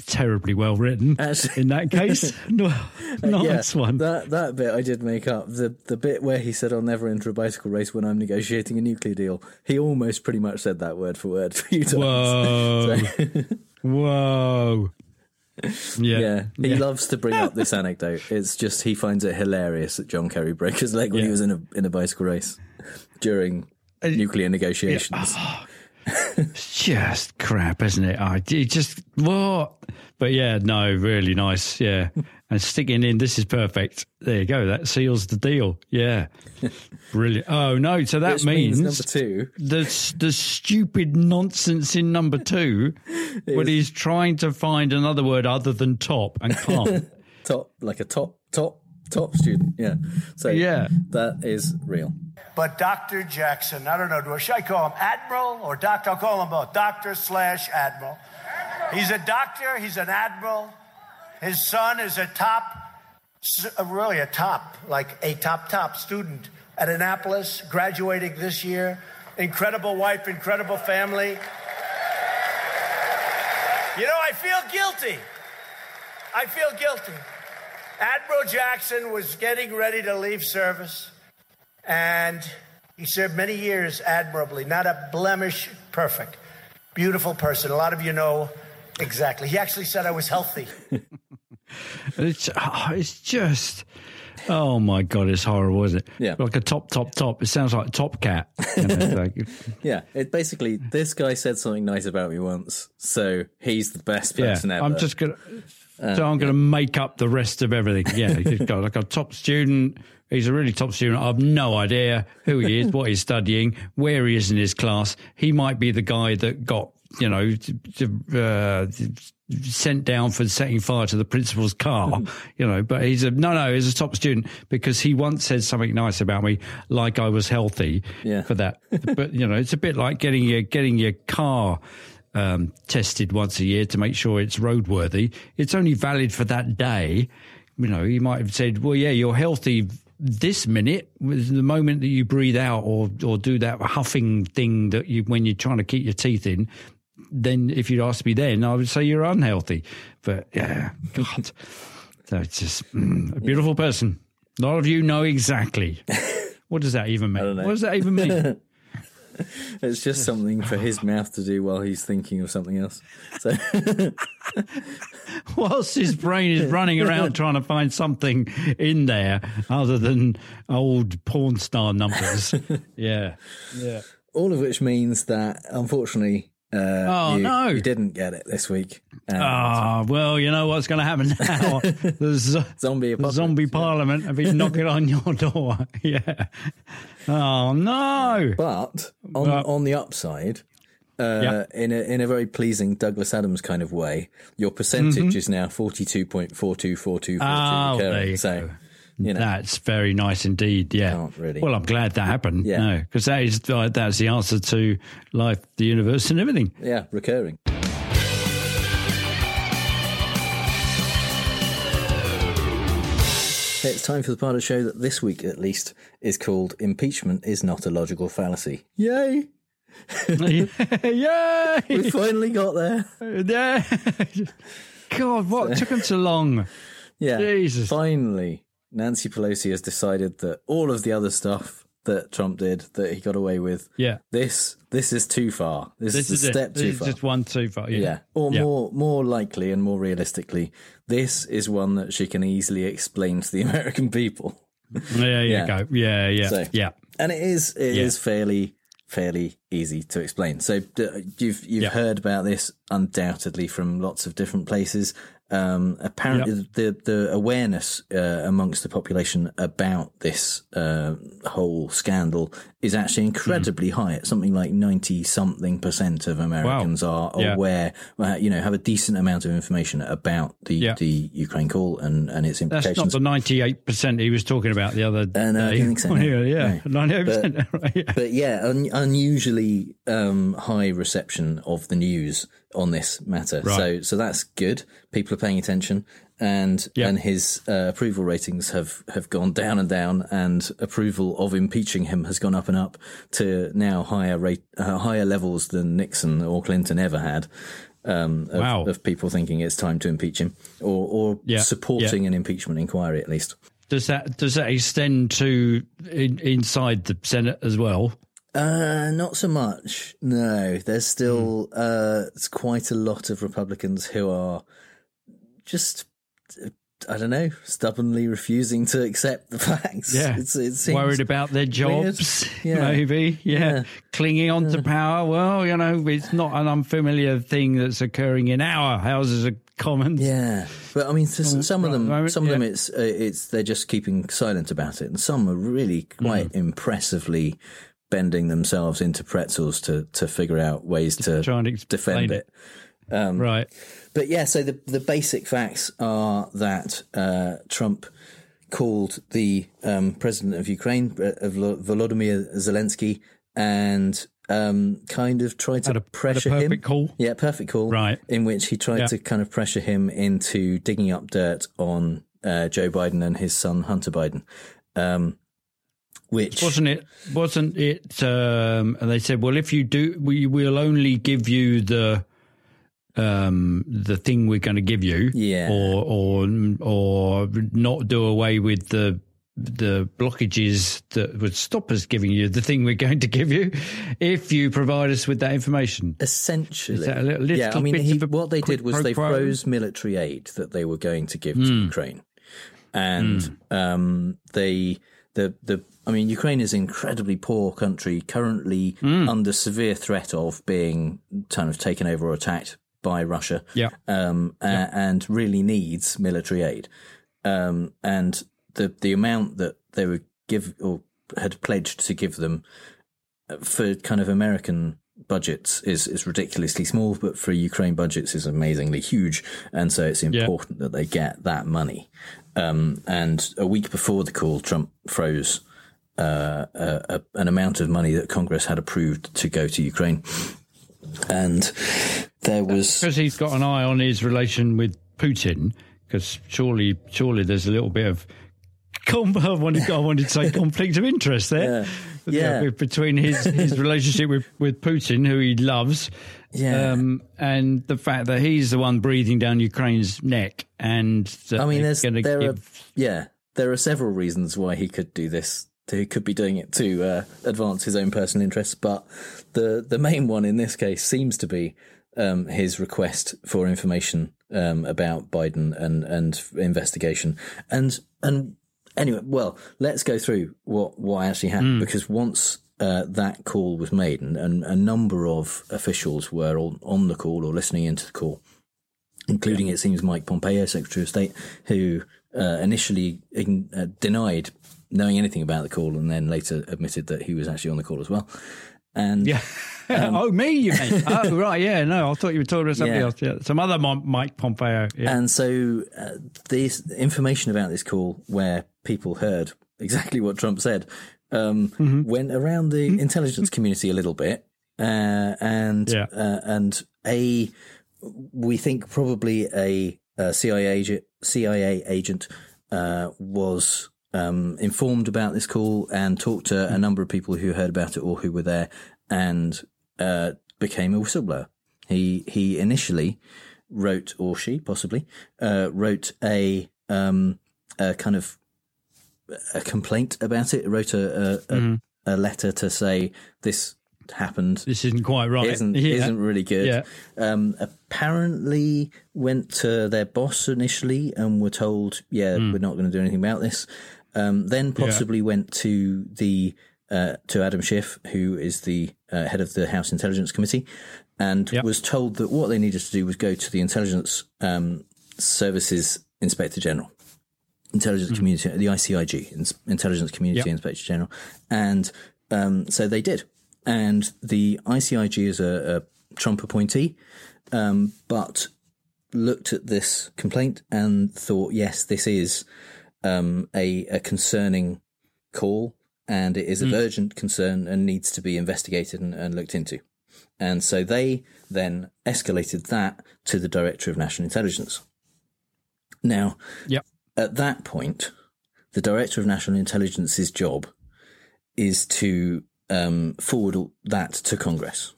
terribly well written [laughs] in that case. [laughs] no, Uh, nice yeah, one. That that bit I did make up. The the bit where he said I'll never enter a bicycle race when I'm negotiating a nuclear deal. He almost pretty much said that word for word [laughs] for you. Whoa. So- Whoa. Yeah. yeah, he Yeah. loves to bring up this anecdote. It's just he finds it hilarious that John Kerry broke his leg when he was in a in a bicycle race during nuclear negotiations. It's just crap, isn't it? I it just what? But yeah, no, really nice. Yeah, and sticking in this is perfect. There you go. That seals the deal. Yeah, brilliant. Oh no, so that Which means number two. the the stupid nonsense in number two, when he's trying to find another word other than top and can't. [laughs] top like a top top top student. Yeah. So Yeah. that is real. But Dr. Jackson, I don't know, do I, should I call him Admiral or Doctor? I'll call him both. Doctor slash Admiral. He's a doctor, he's an Admiral. His son is a top, uh, really a top, like a top, top student at Annapolis, graduating this year. Incredible wife, incredible family. You know, I feel guilty. I feel guilty. Admiral Jackson was getting ready to leave service, and he served many years admirably, not a blemish, perfect, beautiful person. A lot of you know Exactly. He actually said I was healthy. [laughs] It's oh, it's just oh my god, it's horrible, isn't it? Yeah. like a top, top, top. It sounds like Top Cat. [laughs] You know, like- Yeah, it basically this guy said something nice about me once, so he's the best yeah, person ever. I'm just gonna. Uh, so I'm going to make up the rest of everything. Yeah, he's got like a top student. He's a really top student. I've no idea who he is, what he's studying, where he is in his class. He might be the guy that got you know uh, sent down for setting fire to the principal's car. [laughs] you know, but he's a no, no. He's a top student because he once said something nice about me, like I was healthy. Yeah. For that, but you know, it's a bit like getting your getting your car um, tested once a year to make sure it's roadworthy. It's only valid for that day. You know, you might have said, "Well, yeah, you're healthy." This minute, the moment that you breathe out or or do that huffing thing that you when you're trying to keep your teeth in, then if you'd asked me then, I would say you're unhealthy. But yeah, God, so it's just mm, a beautiful person. A lot of you know exactly. [laughs] What does that even mean? What does that even mean? [laughs] [laughs] it's just something for his mouth to do while he's thinking of something else. So [laughs] whilst his brain is running around [laughs] trying to find something in there other than old porn star numbers. yeah. Yeah. all of which means that unfortunately, uh, Oh, you, no. you didn't get it this week. And Ah, well, you know what's going to happen now. [laughs] The zo- zombie the zombie parliament have been knocking on your door. [laughs] Yeah. Oh no! But on on the upside, uh, in a in a very pleasing Douglas Adams kind of way, your percentage Mhm. is now forty two point four two four two four Oh, two. there you So go. You know, That's very nice indeed. Yeah. Really- Well, I'm glad that happened. Yeah. No, because that is uh, that's the answer to life, the universe, and everything. yeah, recurring. It's time for the part of the show that this week, at least, is called "Impeachment is not a logical fallacy." Yay! [laughs] Yay! We finally got there. Yeah. [laughs] God, what took him so long? Yeah. Jesus. Finally, Nancy Pelosi has decided that all of the other stuff that Trump did that he got away with, Yeah. this this is too far. This, This is a step This too is far. just one too far. Yeah. Or Yeah. more more likely and more realistically, this is one that she can easily explain to the [laughs] American people. There you Yeah. go. Yeah, yeah, So- yeah. And it is it is Yeah. fairly fairly easy to explain. So d- you've you've Yeah. heard about this undoubtedly from lots of different places. Um, apparently, the the awareness uh, amongst the population about this uh, whole scandal is actually incredibly Hmm. high. It's something like ninety something percent of Americans are Yeah. aware, uh, you know, have a decent amount of information about the Yeah. the Ukraine call and and its implications. That's not the ninety-eight percent he was talking about the other Uh, no, day. so, no. [laughs] yeah, yeah, ninety-eight percent. [laughs] But yeah, un- unusually um, high reception of the news on this matter. Right. So so that's good. People are paying attention, and Yeah. and his uh, approval ratings have have gone down and down, and approval of impeaching him has gone up and up to now higher rate uh, higher levels than Nixon or Clinton ever had. Um, of, Wow. of people thinking it's time to impeach him, or or Yeah, supporting an impeachment inquiry at least. Does that does that extend to in, inside the Senate as well? Uh, not so much. No, there's still Hmm. uh, it's quite a lot of Republicans who are just, uh, I don't know, stubbornly refusing to accept the [laughs] facts. Yeah, it's, it seems worried about their jobs. [laughs] Yeah. maybe. Yeah. Yeah. clinging on to power. Well, you know, it's not an unfamiliar thing that's occurring in our houses of commons. Yeah, but I mean, s- Oh, some of them, right, some of them, it's uh, it's they're just keeping silent about it, and some are really quite Mm. impressively bending themselves into pretzels to to figure out ways to to defend it. it. Um, Right. But yeah, so the the basic facts are that uh, Trump called the um, president of Ukraine, uh, of Volodymyr Zelensky, and um, kind of tried to a- pressure perfect him. call? Yeah, perfect call. Right. In which he tried Yeah. to kind of pressure him into digging up dirt on uh, Joe Biden and his son Hunter Biden. Um, which Wasn't it? Wasn't it? Um, and they said, well, if you do, we will only give you the um the thing we're going to give you Yeah. or or or not do away with the the blockages that would stop us giving you the thing we're going to give you if you provide us with that information. Essentially, Is that a little, yeah. I mean, he, what they did was they froze military aid that they were going to give to Mm. Ukraine, and um, they the the. I mean, Ukraine is an incredibly poor country, currently Mm. under severe threat of being kind of taken over or attacked by Russia. Yeah. um, a- and really needs military aid. Um, and the the amount that they would give or had pledged to give them uh, for kind of American budgets is is ridiculously small, but for Ukraine budgets is amazingly huge, and so it's important that they get that money. Um, and a week before the call, Trump froze uh, a, a, an amount of money that Congress had approved to go to Ukraine, and there was because he's got an eye on his relation with Putin. Because surely, surely there's a little bit of. Com- [laughs] I wanted, I wanted to say [laughs] conflict of interest there. Yeah. be- between his, his [laughs] relationship with, with Putin, who he loves, Yeah. um, and the fact that he's the one breathing down Ukraine's neck, and I mean, there's, there are yeah, there are several reasons why he could do this. He could be doing it to uh, advance his own personal interests, but the the main one in this case seems to be um, his request for information um, about Biden and and investigation. And and anyway, well, let's go through what what actually happened because once. Uh, that call was made, and, and a number of officials were on, on the call or listening into the call including it seems Mike Pompeo, Secretary of State, who uh, initially ign- uh, denied knowing anything about the call and then later admitted that he was actually on the call as well. And yeah. [laughs] oh, me, you mean? [laughs] oh, right. Yeah. No, I thought you were talking about somebody Yeah. else. Yeah. Some other Mike Pompeo. Yeah. And so uh, this information about this call, where people heard [laughs] exactly what Trump said, um, Mm-hmm. went around the intelligence community a little bit, uh, and Yeah. uh, and a we think probably a, a CIA agent, CIA agent uh, was um, informed about this call and talked to a number of people who heard about it or who were there, and uh, became a whistleblower. He he initially wrote, or she possibly uh, wrote a um, a kind of a complaint about it. Wrote a a, a, a letter to say this happened. This isn't quite right. Isn't Yeah. isn't really good. Yeah. Um, apparently went to their boss initially and were told, yeah, Hmm. we're not going to do anything about this. Um, then Yeah. possibly went to the uh, to Adam Schiff, who is the uh, head of the House Intelligence Committee, and was told that what they needed to do was go to the Intelligence um, Services Inspector General, Intelligence Community, the ICIG, Intelligence Community. Yep. Inspector General, and um, so they did. And the ICIG is a, a Trump appointee, um, but looked at this complaint and thought, yes, this is um, a, a concerning call and it is of Mm. urgent concern and needs to be investigated and, and looked into. And so they then escalated that to the Director of National Intelligence. Now, Yep. at that point, the Director of National Intelligence's job is to um, forward that to Congress,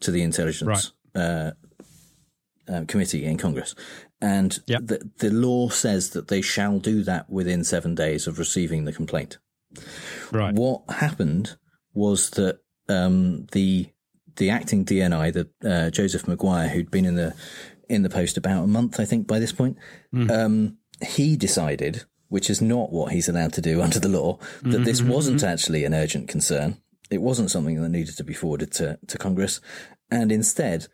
to the Intelligence uh, uh, Committee in Congress. And the, the law says that they shall do that within seven days of receiving the complaint. Right. What happened was that um, the the acting DNI, the uh, Joseph Maguire, who'd been in the in the post about a month, I think, by this point, um, he decided, which is not what he's allowed to do [laughs] under the law, that this Mhm, wasn't mhm. actually an urgent concern. It wasn't something that needed to be forwarded to, to Congress. And instead,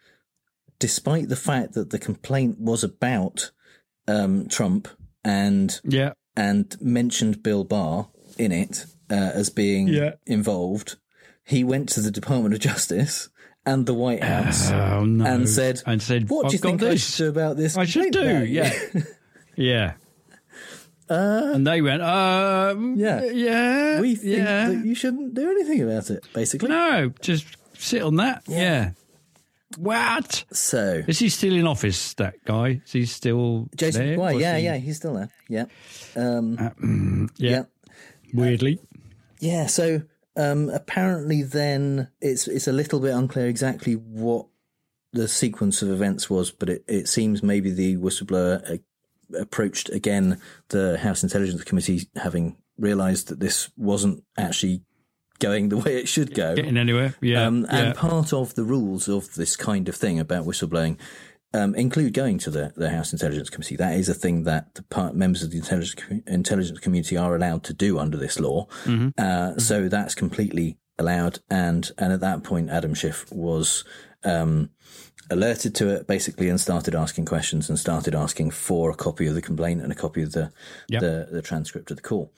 despite the fact that the complaint was about um, Trump and yeah. and mentioned Bill Barr in it uh, as being Yeah. involved, he went to the Department of Justice and the White House Oh, no. and said, and said, "What do you "I've got think I should do about this?" I should do. you?" Yeah. [laughs] yeah. and they went, um, yeah, yeah. We think yeah. that you shouldn't do anything about it. Basically, No, just sit on that. Yeah. What? So is he still in office? That guy? Is he still Jason there? Yeah, he- yeah, he's still there. Yeah, um, yeah. Weirdly. Yeah, so um, apparently then it's it's a little bit unclear exactly what the sequence of events was, but it, it seems maybe the whistleblower uh, approached again the House Intelligence Committee, having realised that this wasn't actually going the [laughs] way it should go. Getting anywhere. Yeah. Um, and yeah. part of the rules of this kind of thing about whistleblowing um, include going to the, the House Intelligence Committee. That is a thing that the part, members of the intelligence, intelligence community are allowed to do under this law. Mhm. Uh, so that's completely allowed. And, and at that point, Adam Schiff was, um, alerted to it basically and started asking questions and started asking for a copy of the complaint and a copy of the, Yep. the, the transcript of the call.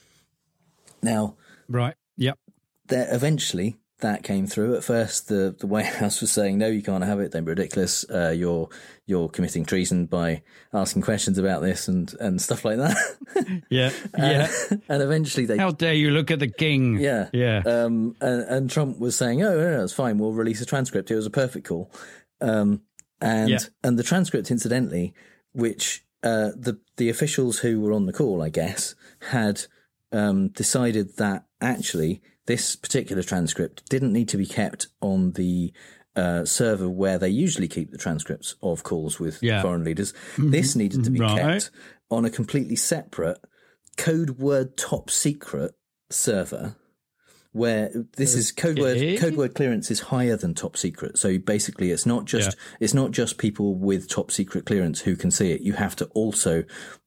Now, Right. Yep. there eventually that came through. At first, the the White [laughs] House was saying, "No, you can't have it. They're ridiculous. Uh, you're you're committing treason by asking questions about this and and stuff like that." [laughs] Yeah. [laughs] Yeah. Uh, and eventually they. How dare you look at the king? Yeah, Yeah. Um, and, and Trump was saying, "Oh, no, no, it's fine. We'll release a transcript. It was a perfect call." Um, and Yeah. and the transcript, incidentally, which uh, the the officials who were on the call, I guess, had um, decided that actually this particular transcript didn't need to be kept on the uh, server where they usually keep the transcripts of calls with Yeah. foreign leaders. Mhm. This needed to be Right. kept on a completely separate code word top secret server where this is code word code word clearance is higher than top secret so basically it's not just it's not just people with top secret clearance who can see it you have to also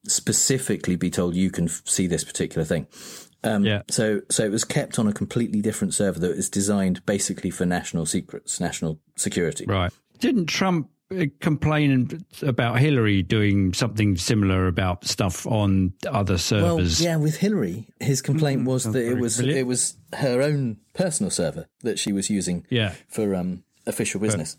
specifically be told you can f- see this particular thing um, Yeah. so so it was kept on a completely different server that was designed basically for national secrets national security Right. Didn't Trump uh, complain about Hillary doing something similar about stuff on other servers? Well, yeah, with Hillary, his complaint was that it was familiar. it was her own personal server that she was using Yeah. for um, official business.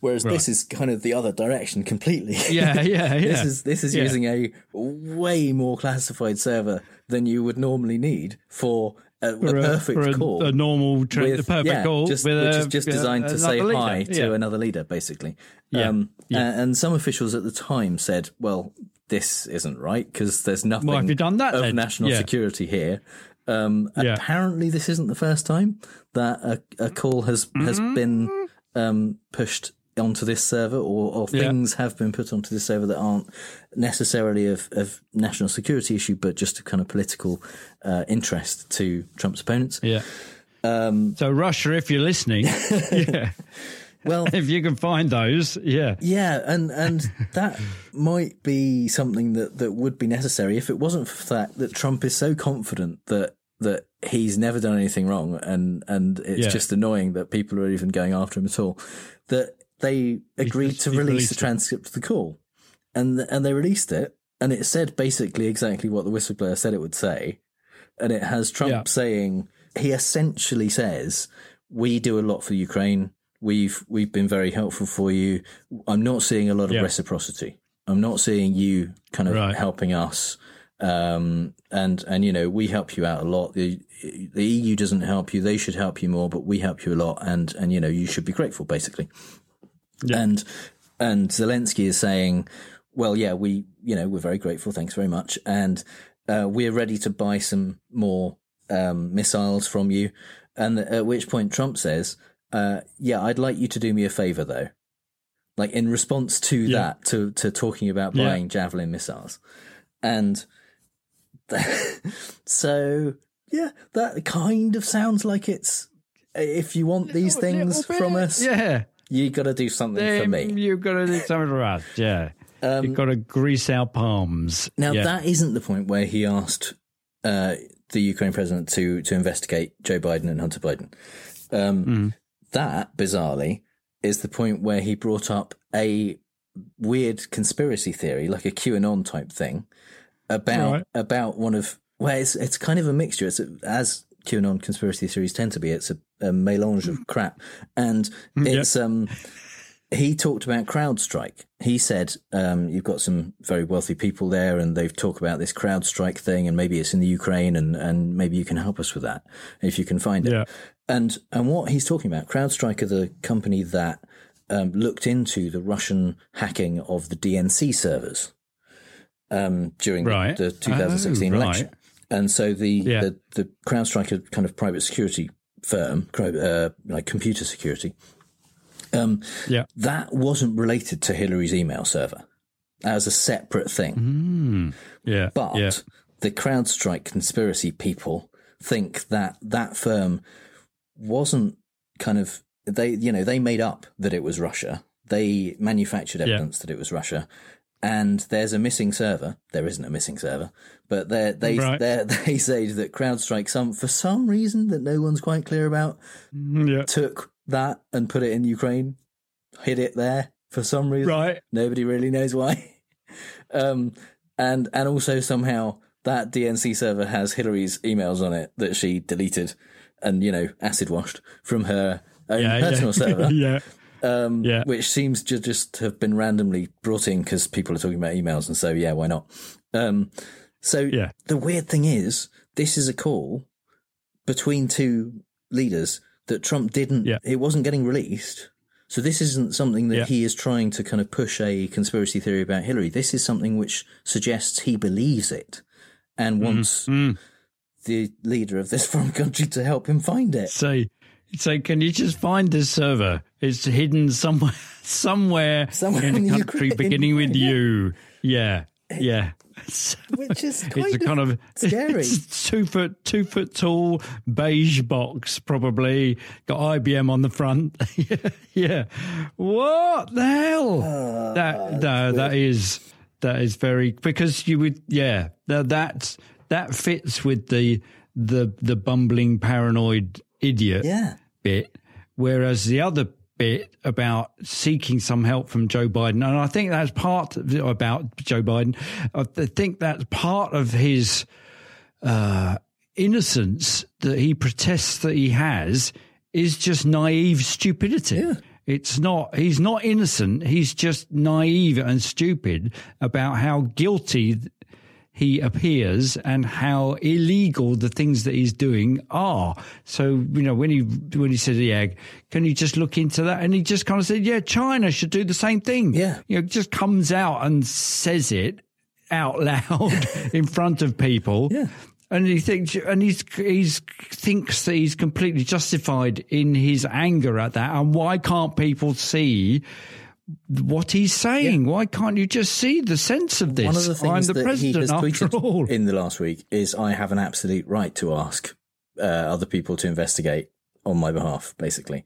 Whereas Right. this is kind of the other direction completely. [laughs] Yeah, yeah, yeah. [laughs] this yeah. is this is Yeah. using a way more classified server than you would normally need for a, a perfect for a- call. a normal tra- with- the perfect yeah, call just, which a- is just designed to say leader. hi to another leader, basically. Yeah, Um, yeah. And some officials at the time said, "Well, this isn't right because there's nothing Why have you done that of then? national Yeah. security here." Um, Yeah. Apparently, this isn't the first time that a, a call has has Mm-hmm. been um, pushed onto this server, or, or Yeah. things have been put onto this server that aren't necessarily of, of national security issue, but just a kind of political uh, interest to Trump's opponents. Yeah. Um, so Russia, if you're listening, [laughs] yeah. Well, [laughs] if you can find those, yeah. Yeah, and and that might be something that, that would be necessary if it wasn't for the fact that Trump is so confident that that he's never done anything wrong, and and it's Yeah. just annoying that people are even going after him at all. That they agreed just- to release the it. transcript of the call, and and they released it, and it said basically exactly what the whistleblower said it would say, and it has Trump Yeah. saying he essentially says we do a lot for Ukraine. We've we've been very helpful for you. I'm not seeing a lot of Yeah. reciprocity. I'm not seeing you kind of Right. helping us. Um, and and you know we help you out a lot. The the EU doesn't help you. They should help you more, but we help you a lot. And and you know you should be grateful, basically. And and Zelensky is saying, well, yeah, we you know we're very grateful. Thanks very much, and uh, we're ready to buy some more um, missiles from you. And at which point Trump says, uh, "Yeah, I'd like you to do me a favor, though." Like in response to Yeah. that, to to talking about Yeah. buying Javelin missiles, and [laughs] so yeah, that kind of sounds like it's if you want these things from us, Yeah. You got to do something for me. You've got to do something for us. Yeah. You've got to grease our palms. Now yeah. that isn't the point where he asked uh, the Ukraine president to to investigate Joe Biden and Hunter Biden. Um, Mm. That bizarrely is the point where he brought up a weird conspiracy theory, like a QAnon type thing, about Right. about one of well, it's it's kind of a mixture. It's a, as QAnon conspiracy theories tend to be. It's a, a melange of crap, and Mm, it's um he talked about CrowdStrike. He said, um, you've got some very wealthy people there and they've talked about this CrowdStrike thing and maybe it's in the Ukraine and, and maybe you can help us with that if you can find it. Yeah. And, and what he's talking about, CrowdStrike are the company that, um, looked into the Russian hacking of the DNC servers, um, during the- the, 2016 Oh, election. right. And so the, Yeah. the, the CrowdStrike are kind of private security firm, uh, like computer security. Um, yeah. that wasn't related to Hillary's email server. That was a separate thing. Mm. Yeah. But yeah. the CrowdStrike conspiracy people think that that firm wasn't kind of they you know they made up that it was Russia. They manufactured evidence that it was Russia. And there's a missing server. There isn't a missing server, but they they Right. they [laughs] they say that CrowdStrike some for some reason that no one's quite clear about Yeah. took that and put it in Ukraine, hid it there for some reason. Right. Nobody really knows why. [laughs] Um, and and also somehow that DNC server has Hillary's emails on it that she deleted and you know acid washed from her own Yeah, personal [laughs] yeah. server. yeah. Um, Yeah. which seems to just have been randomly brought in because people are talking about emails, and so yeah, why not? Um, so Yeah. the weird thing is, this is a call between two leaders that Trump didn't. Yeah. It wasn't getting released. So this isn't something that Yeah. he is trying to kind of push a conspiracy theory about Hillary. This is something which suggests he believes it and wants the leader of this [laughs] foreign country to help him find it. So, say, can you just find this server? It's hidden somewhere, [laughs] somewhere, Somewhere in the country Ukraine. beginning with [laughs] you. Yeah, yeah. [laughs] Which is it's a kind of scary. Two foot, two foot tall beige box, probably got IBM on the front. yeah. What the hell? Ah, that no, that is that is very because you would yeah that that that fits with the the the bumbling paranoid idiot Yeah. bit, whereas the other bit about seeking some help from Joe Biden, and I think that's part of, about Joe Biden. I think that's part of his uh, innocence that he protests that he has is just naive stupidity. It's not, he's not innocent. He's just naive and stupid about how guilty he appears and how illegal the things that he's doing are. So, you know, when he, when he said, yeah, can you just look into that? And he just kind of said, yeah, China should do the same thing. Yeah. You know, just comes out and says it out [laughs] loud in front of people. Yeah. And he thinks, and he's he's thinks that he's completely justified in his anger at that. And why can't people see what he's saying? Why can't you just see the sense of this? One of the I'm things the that he has tweeted [laughs] all. in the last week is I have an absolute right to ask uh, other people to investigate on my behalf, basically.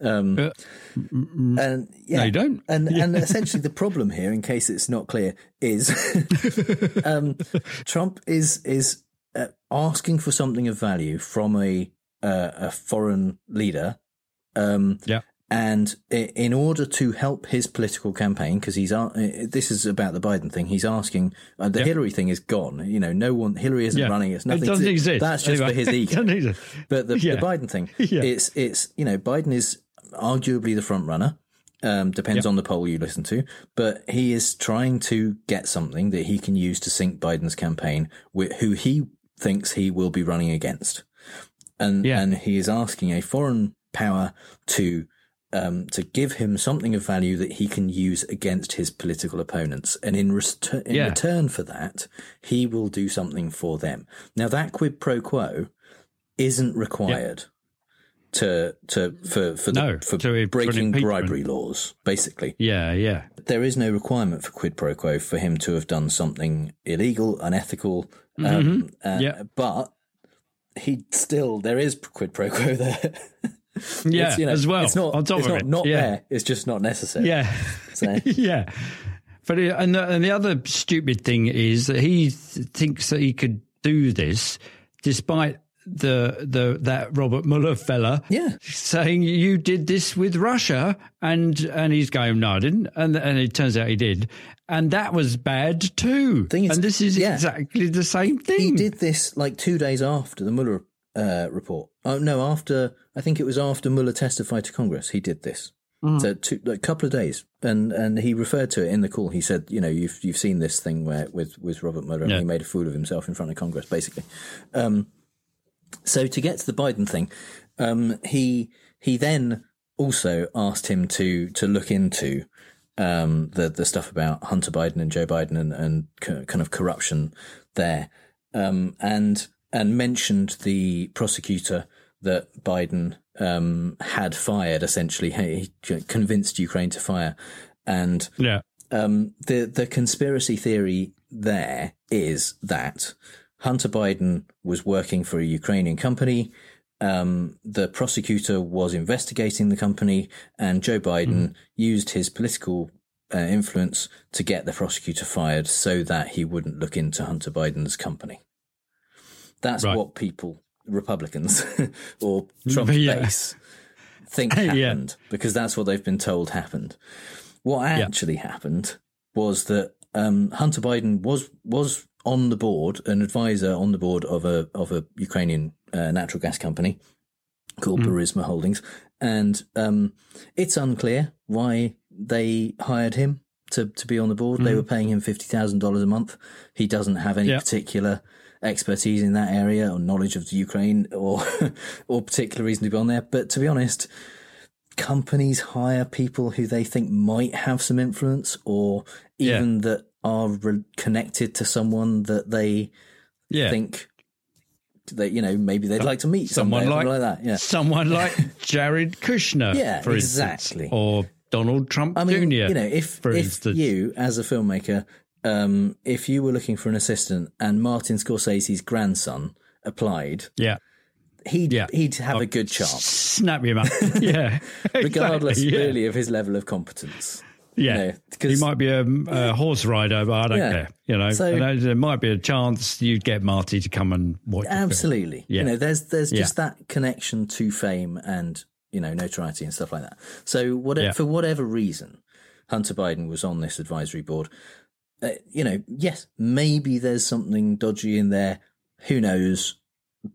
Um, Uh, and yeah, no, you don't. And [laughs] and essentially the problem here, in case it's not clear, is [laughs] um, Trump is is uh, asking for something of value from a uh, a foreign leader. Um, yeah. And in order to help his political campaign, because he's this is about the Biden thing, he's asking uh, the Yeah. Hillary thing is gone. You know, no one Hillary isn't Yeah. running. It's It nothing. doesn't to- exist. That's just Anyway, for his [laughs] ego. But the, Yeah. the Biden thing, [laughs] Yeah. it's it's you know Biden is arguably the front runner. Um, depends Yeah. on the poll you listen to, but he is trying to get something that he can use to sink Biden's campaign with who he thinks he will be running against, and and he is asking a foreign power to um, to give him something of value that he can use against his political opponents, and in, in Yeah. return for that, he will do something for them. Now that quid pro quo isn't required to to for for the, for to- breaking bribery laws, basically. Yeah, yeah. There is no requirement for quid pro quo for him to have done something illegal, unethical. Um, uh, Mm-hmm. Yeah. but he still there is quid pro quo there. [laughs] [laughs] Yeah, you know, as well, It's not on top it's of not, it. not Yeah. there. It's just not necessary. Yeah. So- [laughs] yeah. But uh, and the, and the other stupid thing is that he th- thinks that he could do this despite the the that Robert Mueller fella Yeah. saying you did this with Russia and and he's going no I didn't and and it turns out he did and that was bad too is- and this is yeah. exactly the same thing He did this like two days after the Mueller uh, report. Oh no, after I think it was after Mueller testified to Congress. He did this. Mm-hmm. So two, a couple of days, and and he referred to it in the call. He said, you know, you've you've seen this thing where with with Robert Mueller, and he made a fool of himself in front of Congress, basically. Um, so to get to the Biden thing, um, he he then also asked him to to look into um, the the stuff about Hunter Biden and Joe Biden and, and c- kind of corruption there, um, and and mentioned the prosecutor that Biden um, had fired. Essentially, he convinced Ukraine to fire, and yeah um, the the conspiracy theory there is that Hunter Biden was working for a Ukrainian company. Um, the prosecutor was investigating the company, and Joe Biden used his political uh, influence to get the prosecutor fired so that he wouldn't look into Hunter Biden's company. That's Right. what people, Republicans [laughs] or Trump Yeah. base, think [laughs] Yeah. happened because that's what they've been told happened. What actually happened was that um, Hunter Biden was was on the board, an advisor on the board of a of a Ukrainian uh, natural gas company called Burisma Holdings, and um, it's unclear why they hired him to to be on the board. They Mhm. were paying him fifty thousand dollars a month. He doesn't have any Yeah. particular expertise in that area or knowledge of the Ukraine or [laughs] or particular reason to be on there. But to be honest, companies hire people who they think might have some influence or even that are re- connected to someone that they Yeah. think that you know maybe they'd like to meet someone like, like that. Yeah, someone like [laughs] Jared Kushner, Yeah, for instance, exactly. or Donald Trump I mean, Jr. you know, if for if instance, you as a filmmaker, um, if you were looking for an assistant and Martin Scorsese's grandson applied, yeah, he'd he'd have a good chance. snap him up, [laughs] yeah, regardless exactly, yeah. really of his level of competence. Yeah, You know, he might be a, a horse rider, but I don't Yeah. care. You know, So- there- might be a chance you'd get Marty to come and watch. Absolutely. Yeah. You know, there's there's Yeah. just that connection to fame and you know notoriety and stuff like that. So whatever Yeah. for whatever reason, Hunter Biden was on this advisory board. Uh, you know, yes, maybe there's something dodgy in there. Who knows?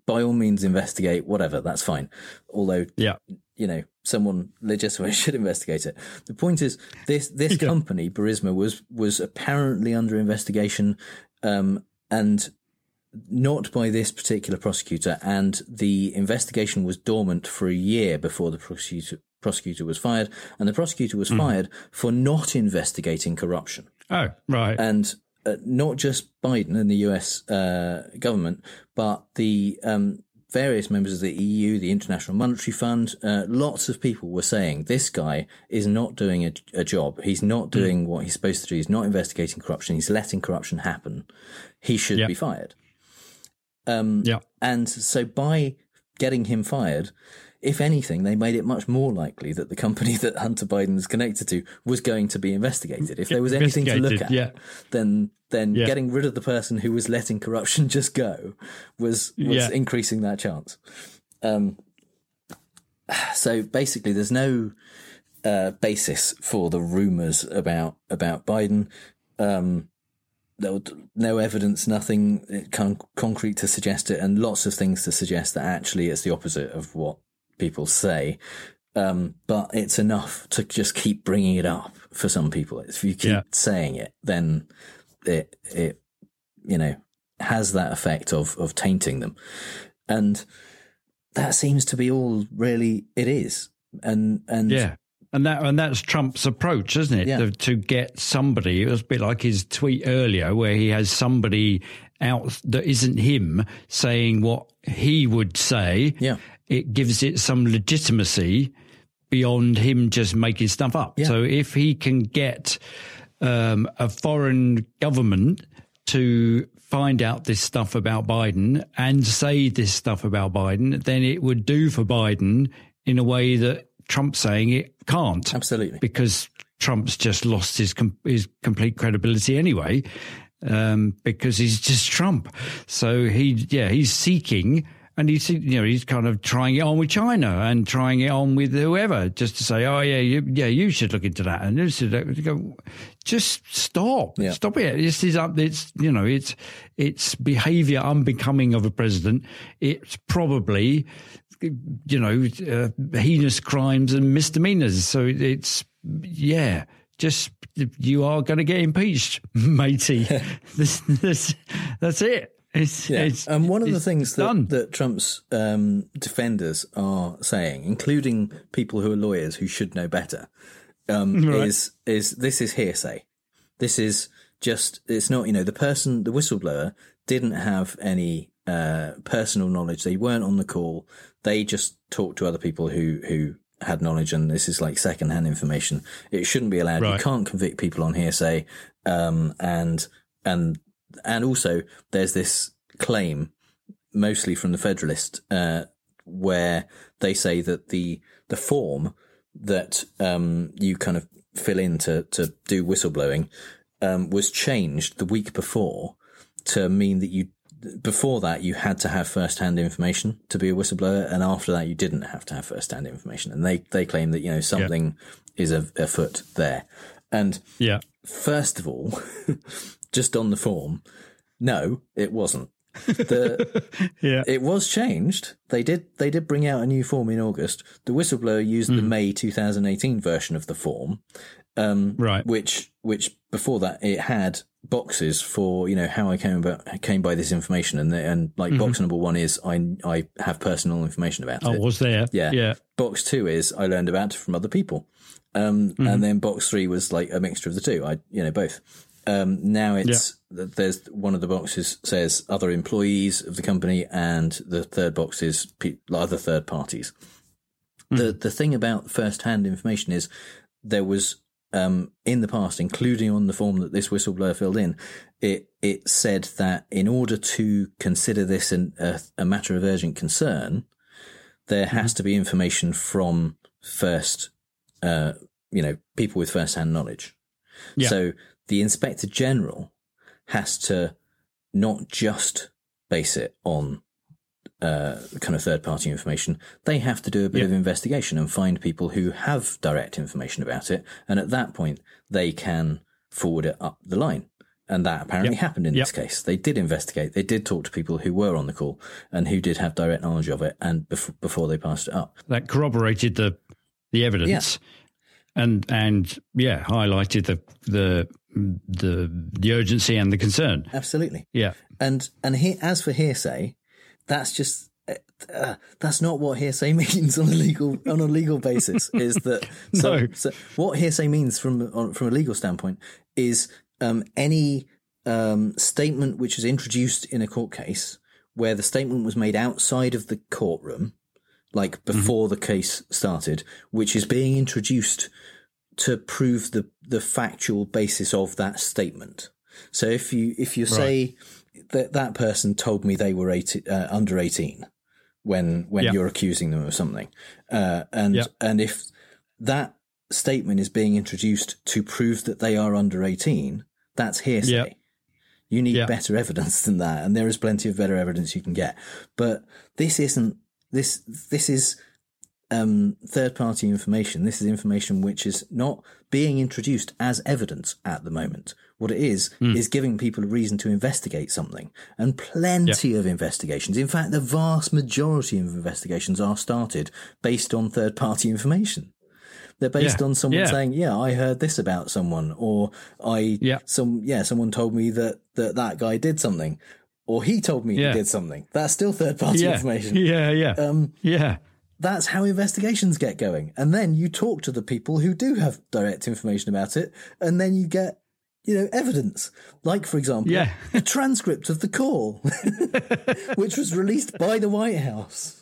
By all means, investigate. Whatever, that's fine. Although, yeah, you know, someone legitimate [laughs] should investigate it. The point is, this this company Burisma was was apparently under investigation, um, and not by this particular prosecutor, and the investigation was dormant for a year before the prosecutor prosecutor was fired, and the prosecutor was fired for not investigating corruption. Oh, right. And uh, not just Biden and the US uh, government, but the um, various members of the EU, the International Monetary Fund, uh, lots of people were saying this guy is not doing a, a job. He's not doing what he's supposed to do. He's not investigating corruption. He's letting corruption happen. He should Yeah. be fired. Um, yeah. And so by getting him fired, if anything, they made it much more likely that the company [laughs] that Hunter Biden is connected to was going to be investigated. If there was anything to look at, yeah. then then Yeah. getting rid of the person who was letting corruption [laughs] just go was was Yeah. increasing that chance. Um, so basically, there's no uh, basis for the rumors about about Biden. Um, there was no evidence, nothing con- concrete to suggest it, and lots of things to suggest that actually it's the opposite of what people say. Um, but it's enough to just keep bringing it up for some people. If you keep Yeah. saying it, then it it you know has that effect of of tainting them, and that seems to be all really it is. And and Yeah. And that and that's Trump's approach, isn't it? Yeah. To, to get somebody. It was a bit like his tweet earlier, where he has somebody out that isn't him saying what he would say. Yeah. It gives it some legitimacy beyond him just making stuff up. Yeah. So if he can get um, a foreign government to find out this stuff about Biden and say this stuff about Biden, then it would do for Biden in a way that Trump's saying it can't. Absolutely. Because Trump's just lost his com- his complete credibility anyway, um, because he's just Trump. So he, yeah, he's seeking. And he's, you know, he's kind of trying it on with China and trying it on with whoever, just to say, oh yeah, you, yeah, you should look into that, and you should go, just stop, Yeah. stop it. This is up. It's you know, it's it's behaviour unbecoming of a president. It's probably, you know, uh, heinous crimes and misdemeanors. So it's yeah, just you are going to get impeached, [laughs] matey. [laughs] this, this, that's it. It's, Yeah. it's and one of the things that, that Trump's um, defenders are saying, including people who are lawyers who should know better, um, Right. is is this is hearsay. This is just it's not you know the person the whistleblower didn't have any uh, personal knowledge. They weren't on the call. They just talked to other people who who had knowledge, and this is like secondhand information. It shouldn't be allowed. You can't convict people on hearsay, um, and and and also there's this claim, mostly from the Federalist, uh, where they say that the the form that um, you kind of fill in to to do whistleblowing um, was changed the week before to mean that you before that you had to have first-hand information to be a whistleblower, and after that you didn't have to have first-hand information. And they they claim that you know something is a, afoot there. And yeah, first of all, [laughs] just on the form, no, it wasn't. The, [laughs] yeah, it was changed. They did they did bring out a new form in August. The whistleblower used the May 2018 version of the form, um, right? Which which before that it had boxes for you know how I came about came by this information and the, and like Mhm. box number one is I I have personal information about it. Oh, it. was there? Yeah. Yeah. Box two is I learned about it from other people. Um, Mhm. and then box three was like a mixture of the two. I, you know, both. Um, now it's, there's one of the boxes says other employees of the company and the third box is pe- other third parties. The, the thing about first hand information is there was, um, in the past, including on the form that this whistleblower filled in, it, it said that in order to consider this an, a, a matter of urgent concern, there has to be information from first, uh, you know, people with first hand knowledge. Yeah. So the inspector general has to not just base it on uh, kind of third party information. They have to do a bit Yeah. of investigation and find people who have direct information about it. And at that point, they can forward it up the line. And that apparently Yep. happened in Yep. this case. They did investigate. They did talk to people who were on the call and who did have direct knowledge of it, and bef- before they passed it up. that corroborated the the evidence, and and yeah, highlighted the the the the urgency and the concern. Absolutely. Yeah, And and he, as for hearsay, that's just uh, uh, that's not what hearsay [laughs] means on a legal on a legal basis. Is that [laughs] so, No. so what hearsay means from on, from a legal standpoint is um, any um, statement which is introduced in a court case where the statement was made outside of the courtroom, like before the case started, which is being introduced to prove the the factual basis of that statement. So if you if you say that that person told me they were 18, uh, under eighteen when when Yeah. you're accusing them of something, uh, and Yeah. and if that statement is being introduced to prove that they are under eighteen, that's hearsay. Yeah. You need better [laughs] evidence than that, and there is plenty of better evidence you can get. But this isn't this. This is um, third party information. This is information which is not being introduced as evidence at the moment. What it is, Hmm. is giving people a reason to investigate something. And plenty of investigations. In fact, the vast majority of investigations are started based on third party information. They're based Yeah. on someone Yeah. saying, "Yeah, I heard this about someone," or "I, Yeah. some, yeah, someone told me that that that guy did something," or "He told me Yeah. he did something." That's still third party yeah, information. [laughs] yeah, yeah, Um, yeah. that's how investigations get going. And then you talk to the people who do have direct information about it, and then you get, you know, evidence. Like, for example, Yeah. the transcript of the call, [laughs] which was released by the White House.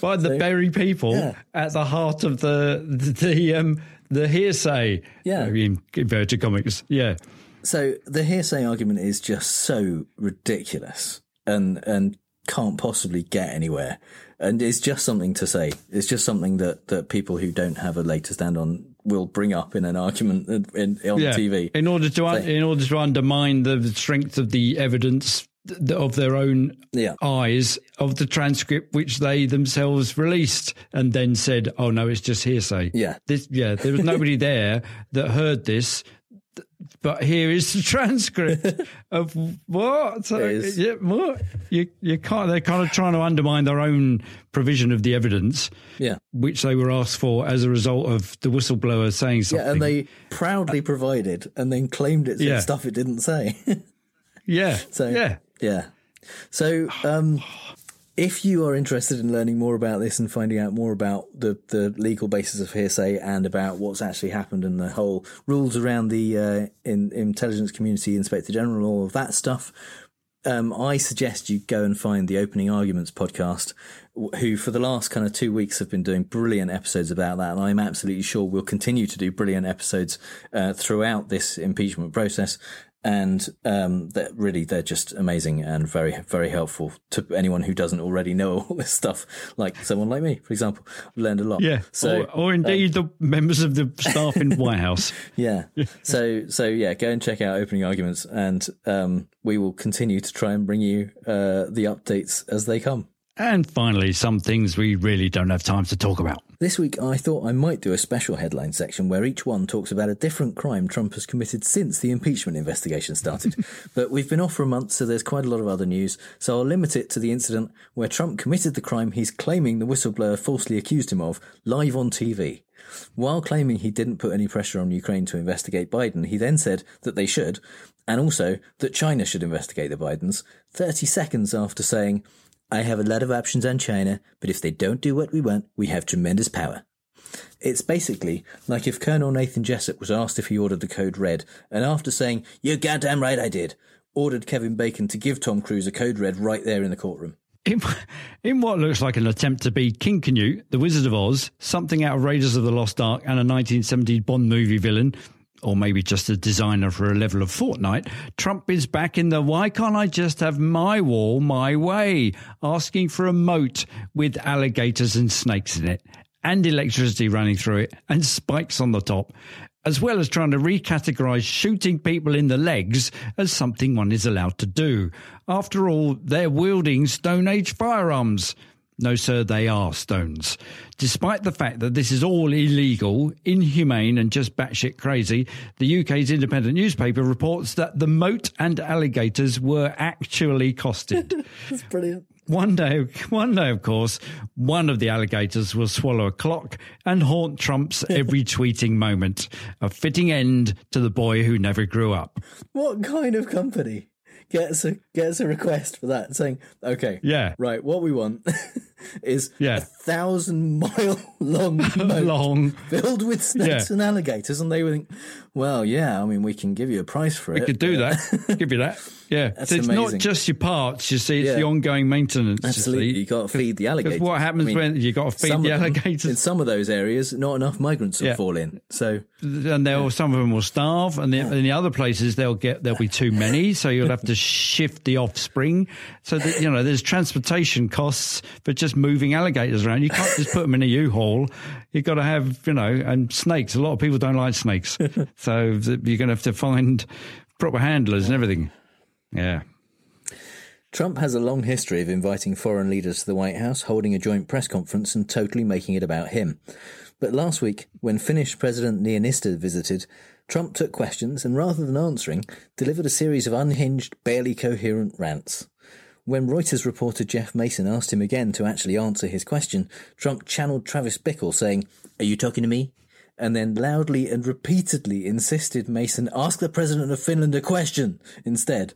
By the very people Yeah. at the heart of the the, the um the hearsay. Yeah. in inverted comics. Yeah, So the hearsay argument is just so ridiculous and and can't possibly get anywhere. And it's just something to say. It's just something that, that people who don't have a leg to stand on will bring up in an argument in, in, on yeah. TV. In order to un- in order to undermine the strength of the evidence th- of their own Yeah. eyes of the transcript which they themselves released and then said, "Oh no, it's just hearsay." Yeah. This, yeah, there was nobody [laughs] there that heard this. But here is the [laughs] transcript of what? Yeah, what? You, you can't. They're kind of trying to undermine their own provision of the evidence, Yeah. which they were asked for as a result of the whistleblower saying something. Yeah, and they proudly provided and then claimed it said Yeah. stuff it didn't say. [laughs] yeah, so yeah. yeah. So um, [sighs] [sighs] if you are interested in learning more about this and finding out more about the, the legal basis of hearsay and about what's actually happened and the whole rules around the uh, in, intelligence community, inspector general, all of that stuff, um, I suggest you go and find the Opening Arguments podcast, who for the last kind of two weeks have been doing brilliant episodes about that. And I'm absolutely sure we'll continue to do brilliant episodes uh, throughout this impeachment process. And um, that really they're just amazing and very very helpful to anyone who doesn't already know all this stuff. Like someone like me, for example, I've learned a lot. Yeah, so or, or indeed um, the members of the staff in White House. [laughs] Yeah. so so yeah, go and check out opening arguments, and um, we will continue to try and bring you uh, the updates as they come. And finally, some things we really don't have time to talk about. This week, I thought I might do a special headline section where each one talks about a different crime Trump has committed since the impeachment investigation started. [laughs] but we've been off for a month, so there's quite a lot of other news, so I'll limit it to the incident where Trump committed the crime he's claiming the whistleblower falsely accused him of live on TV. While claiming he didn't put any pressure on Ukraine to investigate Biden, he then said that they should, and also that China should investigate the Bidens, 30 seconds after saying, I have a lot of options on China, but if they don't do what we want, we have tremendous power. It's basically like if Colonel Nathan Jessup was asked if he ordered the code red, and after saying, You're goddamn right I did, ordered Kevin Bacon to give Tom Cruise a code red right there in the courtroom. In, [laughs] in, what looks like an attempt to be King Canute, the Wizard of Oz, something out of Raiders of the Lost Ark, and a 1970s Bond movie villain, or maybe just a designer for a level of Fortnite, Trump is back in the why can't I just have my wall my way, asking for a moat with alligators and snakes in it, and electricity running through it, and spikes on the top, as well as trying to recategorize shooting people in the legs as something one is allowed to do. After all, they're wielding Stone Age firearms. No, sir, they are stones. Despite the fact that this is all illegal, inhumane, and just batshit crazy, the UK's independent newspaper reports that the moat and alligators were actually costed. [laughs] That's brilliant. One day, one day, of course, one of the alligators will swallow a clock and haunt Trump's [laughs] every tweeting moment. A fitting end to the boy who never grew up. What kind of company? Gets a gets a request for that, saying, "Okay, yeah, right. What we want [laughs] is yeah. a thousand [laughs] mile long [laughs] long filled with snakes yeah. and alligators," and they would think, "Well, yeah. I mean, we can give you a price for we it. We could do that. [laughs] give you that. Yeah, so it's amazing. not just your parts. You see, it's Yeah. the ongoing maintenance. you Absolutely, see. you got to feed the alligators. what happens I mean, when you got to feed the of them- alligators? in some of those areas? Not enough migrants will fall in. So and they'll some of them will starve, and the, in the other places they'll get there'll be too many, so you'll have to shift the offspring. So that, you know, there's transportation costs for just moving alligators around. You can't just put them in a U-Haul. You've got to have you know, and snakes. A lot of people don't like snakes, [laughs] so you're going to have to find proper handlers and everything. Yeah. Trump has a long history of inviting foreign leaders to the White House, holding a joint press conference, and totally making it about him. But last week, when Finnish President Niinistö visited, Trump took questions and, rather than answering, delivered a series of unhinged, barely coherent rants. When Reuters reporter Jeff Mason asked him again to actually answer his question, Trump channeled Travis Bickle, saying, Are you talking to me? And then loudly and repeatedly insisted Mason ask the President of Finland a question instead.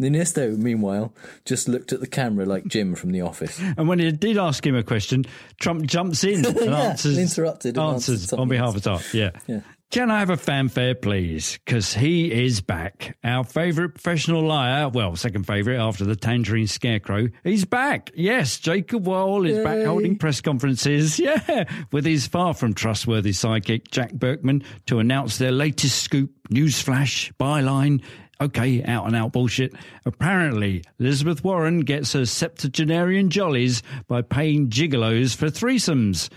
Niinisto, meanwhile, just looked at the camera like Jim from The Office. And when he did ask him a question, Trump jumps in [laughs] and Yeah, answers, interrupted and answered answers on behalf of Trump. Yeah. Yeah. Can I have a fanfare, please? Because he is back. Our favourite professional liar, well, second favourite after the Tangerine Scarecrow, he's back. Yes, Jacob Wohl is back holding press conferences. [laughs] Yeah, with his far from trustworthy sidekick, Jack Burkman, to announce their latest scoop, newsflash, byline. Okay, out and out bullshit. Apparently, Elizabeth Warren gets her septuagenarian jollies by paying gigolos for threesomes.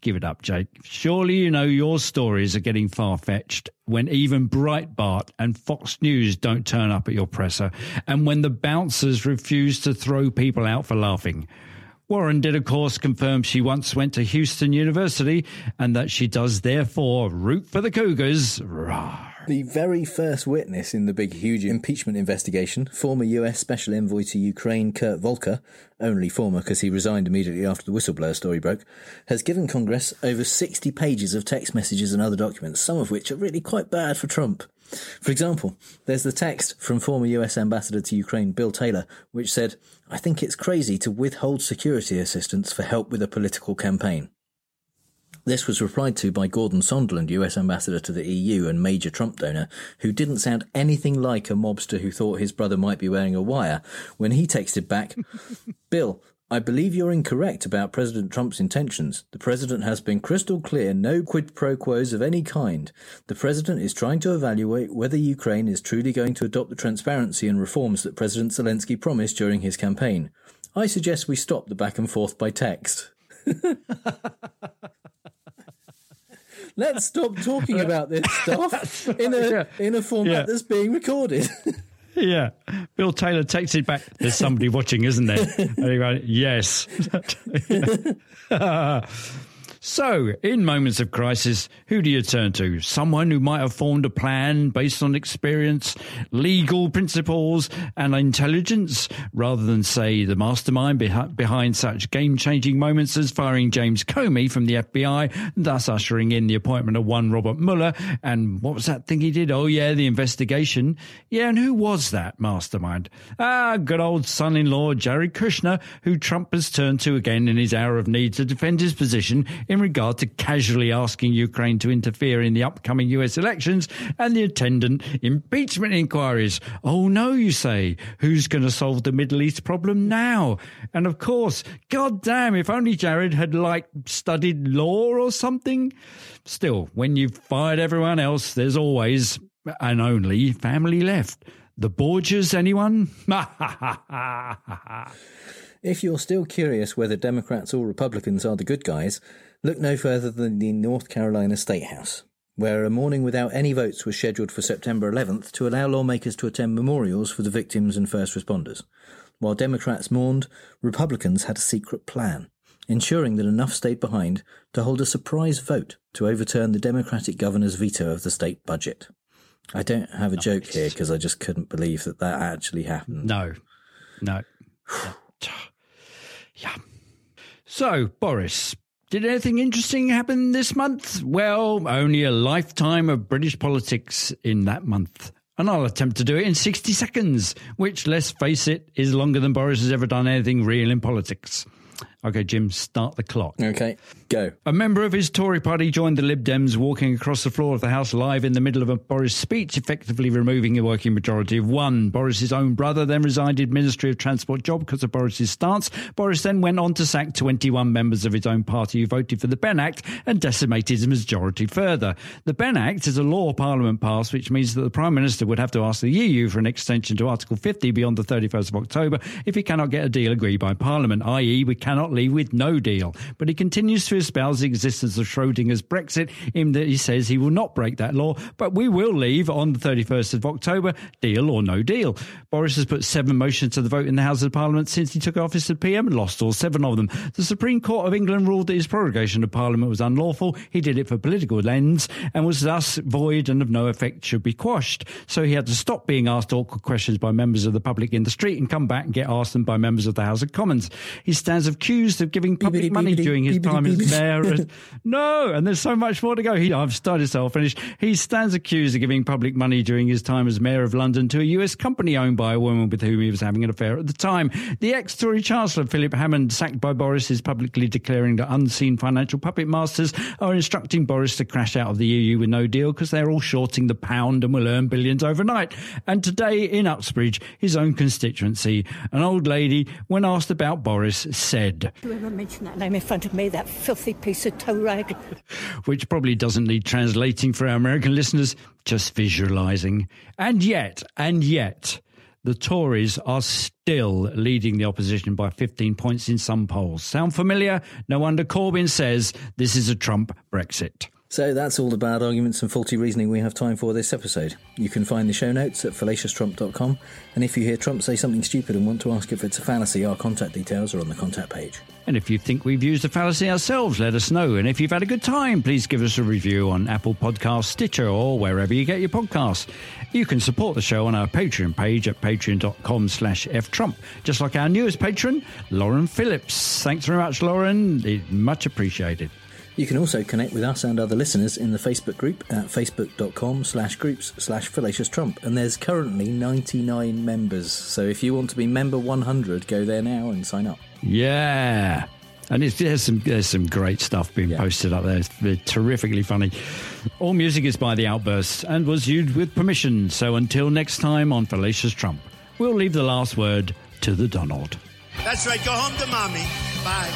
Give it up, Jake. Surely you know your stories are getting far fetched when even Breitbart and Fox News don't turn up at your presser, and when the bouncers refuse to throw people out for laughing. Warren did, of course, confirm she once went to Houston University and that she does therefore root for the Cougars. Rah. The very first witness in the big, huge impeachment investigation, former US Special Envoy to Ukraine Kurt Volker, only former because he resigned immediately after the whistleblower story broke, has given Congress over 60 pages of text messages and other documents, some of which are really quite bad for Trump. For example, there's the text from former US Ambassador to Ukraine Bill Taylor, which said, I think it's crazy to withhold security assistance for help with a political campaign. This was replied to by Gordon Sondland, US Ambassador to the EU and major Trump donor, who didn't sound anything like a mobster who thought his brother might be wearing a wire when he texted back, [laughs] Bill, I believe you're incorrect about President Trump's intentions. The president has been crystal clear no quid pro quos of any kind. The president is trying to evaluate whether Ukraine is truly going to adopt the transparency and reforms that President Zelensky promised during his campaign. I suggest we stop the back and forth by text. [laughs] Let's stop talking about this [laughs] stuff in a Yeah. in a format Yeah. that's being recorded. [laughs] Yeah. Bill Taylor takes it back, There's somebody watching, isn't there? And he went, Yes. [laughs] so, in moments of crisis, who do you turn to? Someone who might have formed a plan based on experience, legal principles, and intelligence, rather than, say, the mastermind behi- behind such game changing moments as firing James Comey from the FBI, thus ushering in the appointment of one Robert Mueller. And what was that thing he did? Oh, yeah, the investigation. Yeah, and who was that mastermind? Ah, good old son in law Jared Kushner, who Trump has turned to again in his hour of need to defend his position in regard to casually asking Ukraine to interfere in the upcoming US elections and the attendant impeachment inquiries. Oh, no, you say. Who's going to solve the Middle East problem now? And of course, God damn, if only Jared had, like, studied law or something. Still, when you've fired everyone else, there's always and only family left. The Borgias, anyone? [laughs] If you're still curious whether Democrats or Republicans are the good guys, look no further than the North Carolina State House, where a morning without any votes was scheduled for September 11th to allow lawmakers to attend memorials for the victims and first responders. While Democrats mourned, Republicans had a secret plan, ensuring that enough stayed behind to hold a surprise vote to overturn the Democratic governor's veto of the state budget. I don't have a joke here because I just couldn't believe that that actually happened. No, no. [sighs] yeah. So, Boris, did anything interesting happen this month? Well, only a lifetime of British politics in that month. And I'll attempt to do it in 60 seconds, which, let's face it, is longer than Boris has ever done anything real in politics. Okay, Jim, start the clock. Okay, go. A member of his Tory party joined the Lib Dems walking across the floor of the House live in the middle of a Boris speech, effectively removing a working majority of one. Boris's own brother then resigned in Ministry of Transport job because of Boris's stance. Boris then went on to sack 21 members of his own party who voted for the Benn Act and decimated his majority further. The Benn Act is a law Parliament passed, which means that the Prime Minister would have to ask the EU for an extension to Article 50 beyond the 31st of October if he cannot get a deal agreed by Parliament, i.e., we cannot with no deal. But he continues to espouse the existence of Schrodinger's Brexit in that he says he will not break that law, but we will leave on the 31st of October, deal or no deal. Boris has put seven motions to the vote in the House of Parliament since he took office as PM and lost all seven of them. The Supreme Court of England ruled that his prorogation of Parliament was unlawful. He did it for political ends and was thus void and of no effect should be quashed. So he had to stop being asked awkward questions by members of the public in the street and come back and get asked them by members of the House of Commons. He stands accused of giving public money during his time as mayor. [laughs] no, and there's so much more to go. He, I've started, so I'll finish. He stands accused of giving public money during his time as mayor of London to a US company owned by a woman with whom he was having an affair at the time. The ex-Tory Chancellor Philip Hammond, sacked by Boris, is publicly declaring that unseen financial puppet masters are instructing Boris to crash out of the EU with no deal because they're all shorting the pound and will earn billions overnight. And today in Uxbridge, his own constituency, an old lady, when asked about Boris, said, Whoever mentioned that name in front of me, that filthy piece of toe rag. which probably doesn't need translating for our American listeners, just visualizing. And yet, and yet, the Tories are still leading the opposition by 15 points in some polls. Sound familiar? No wonder Corbyn says this is a Trump Brexit. So that's all the bad arguments and faulty reasoning we have time for this episode. You can find the show notes at fallacioustrump.com, and if you hear Trump say something stupid and want to ask if it's a fallacy, our contact details are on the contact page. And if you think we've used a fallacy ourselves, let us know. And if you've had a good time, please give us a review on Apple Podcasts, Stitcher, or wherever you get your podcasts. You can support the show on our Patreon page at patreon.com slash ftrump, just like our newest patron, Lauren Phillips. Thanks very much, Lauren. It's much appreciated. You can also connect with us and other listeners in the Facebook group at facebook.com slash groups slash fallacious trump. And there's currently 99 members. So if you want to be member 100, go there now and sign up. Yeah. And it's, there's some there's some great stuff being posted up there. It's very terrifically funny. All music is by The Outbursts and was used with permission. So until next time on Fallacious Trump, we'll leave the last word to the Donald. That's right. Go home to mommy. Bye.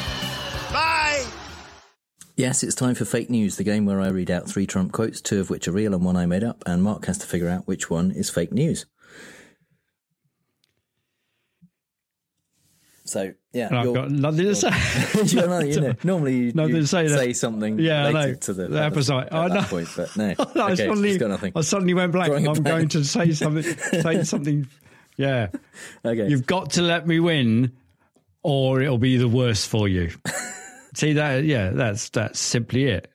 Bye. Yes, it's time for fake news, the game where I read out three Trump quotes, two of which are real and one I made up, and Mark has to figure out which one is fake news. So yeah, And I've got nothing to say. you [laughs] nothing, you know, [laughs] normally you, Nothing you to say say, something Yeah, I related know. to the, The episode. at I that know. point, but [laughs] no, I okay, suddenly, got nothing. I suddenly went blank. Drawing I'm going to say something. say something. Yeah. Okay. You've got to let me win, or it'll be the worst for you. See that? Yeah, that's that's simply it.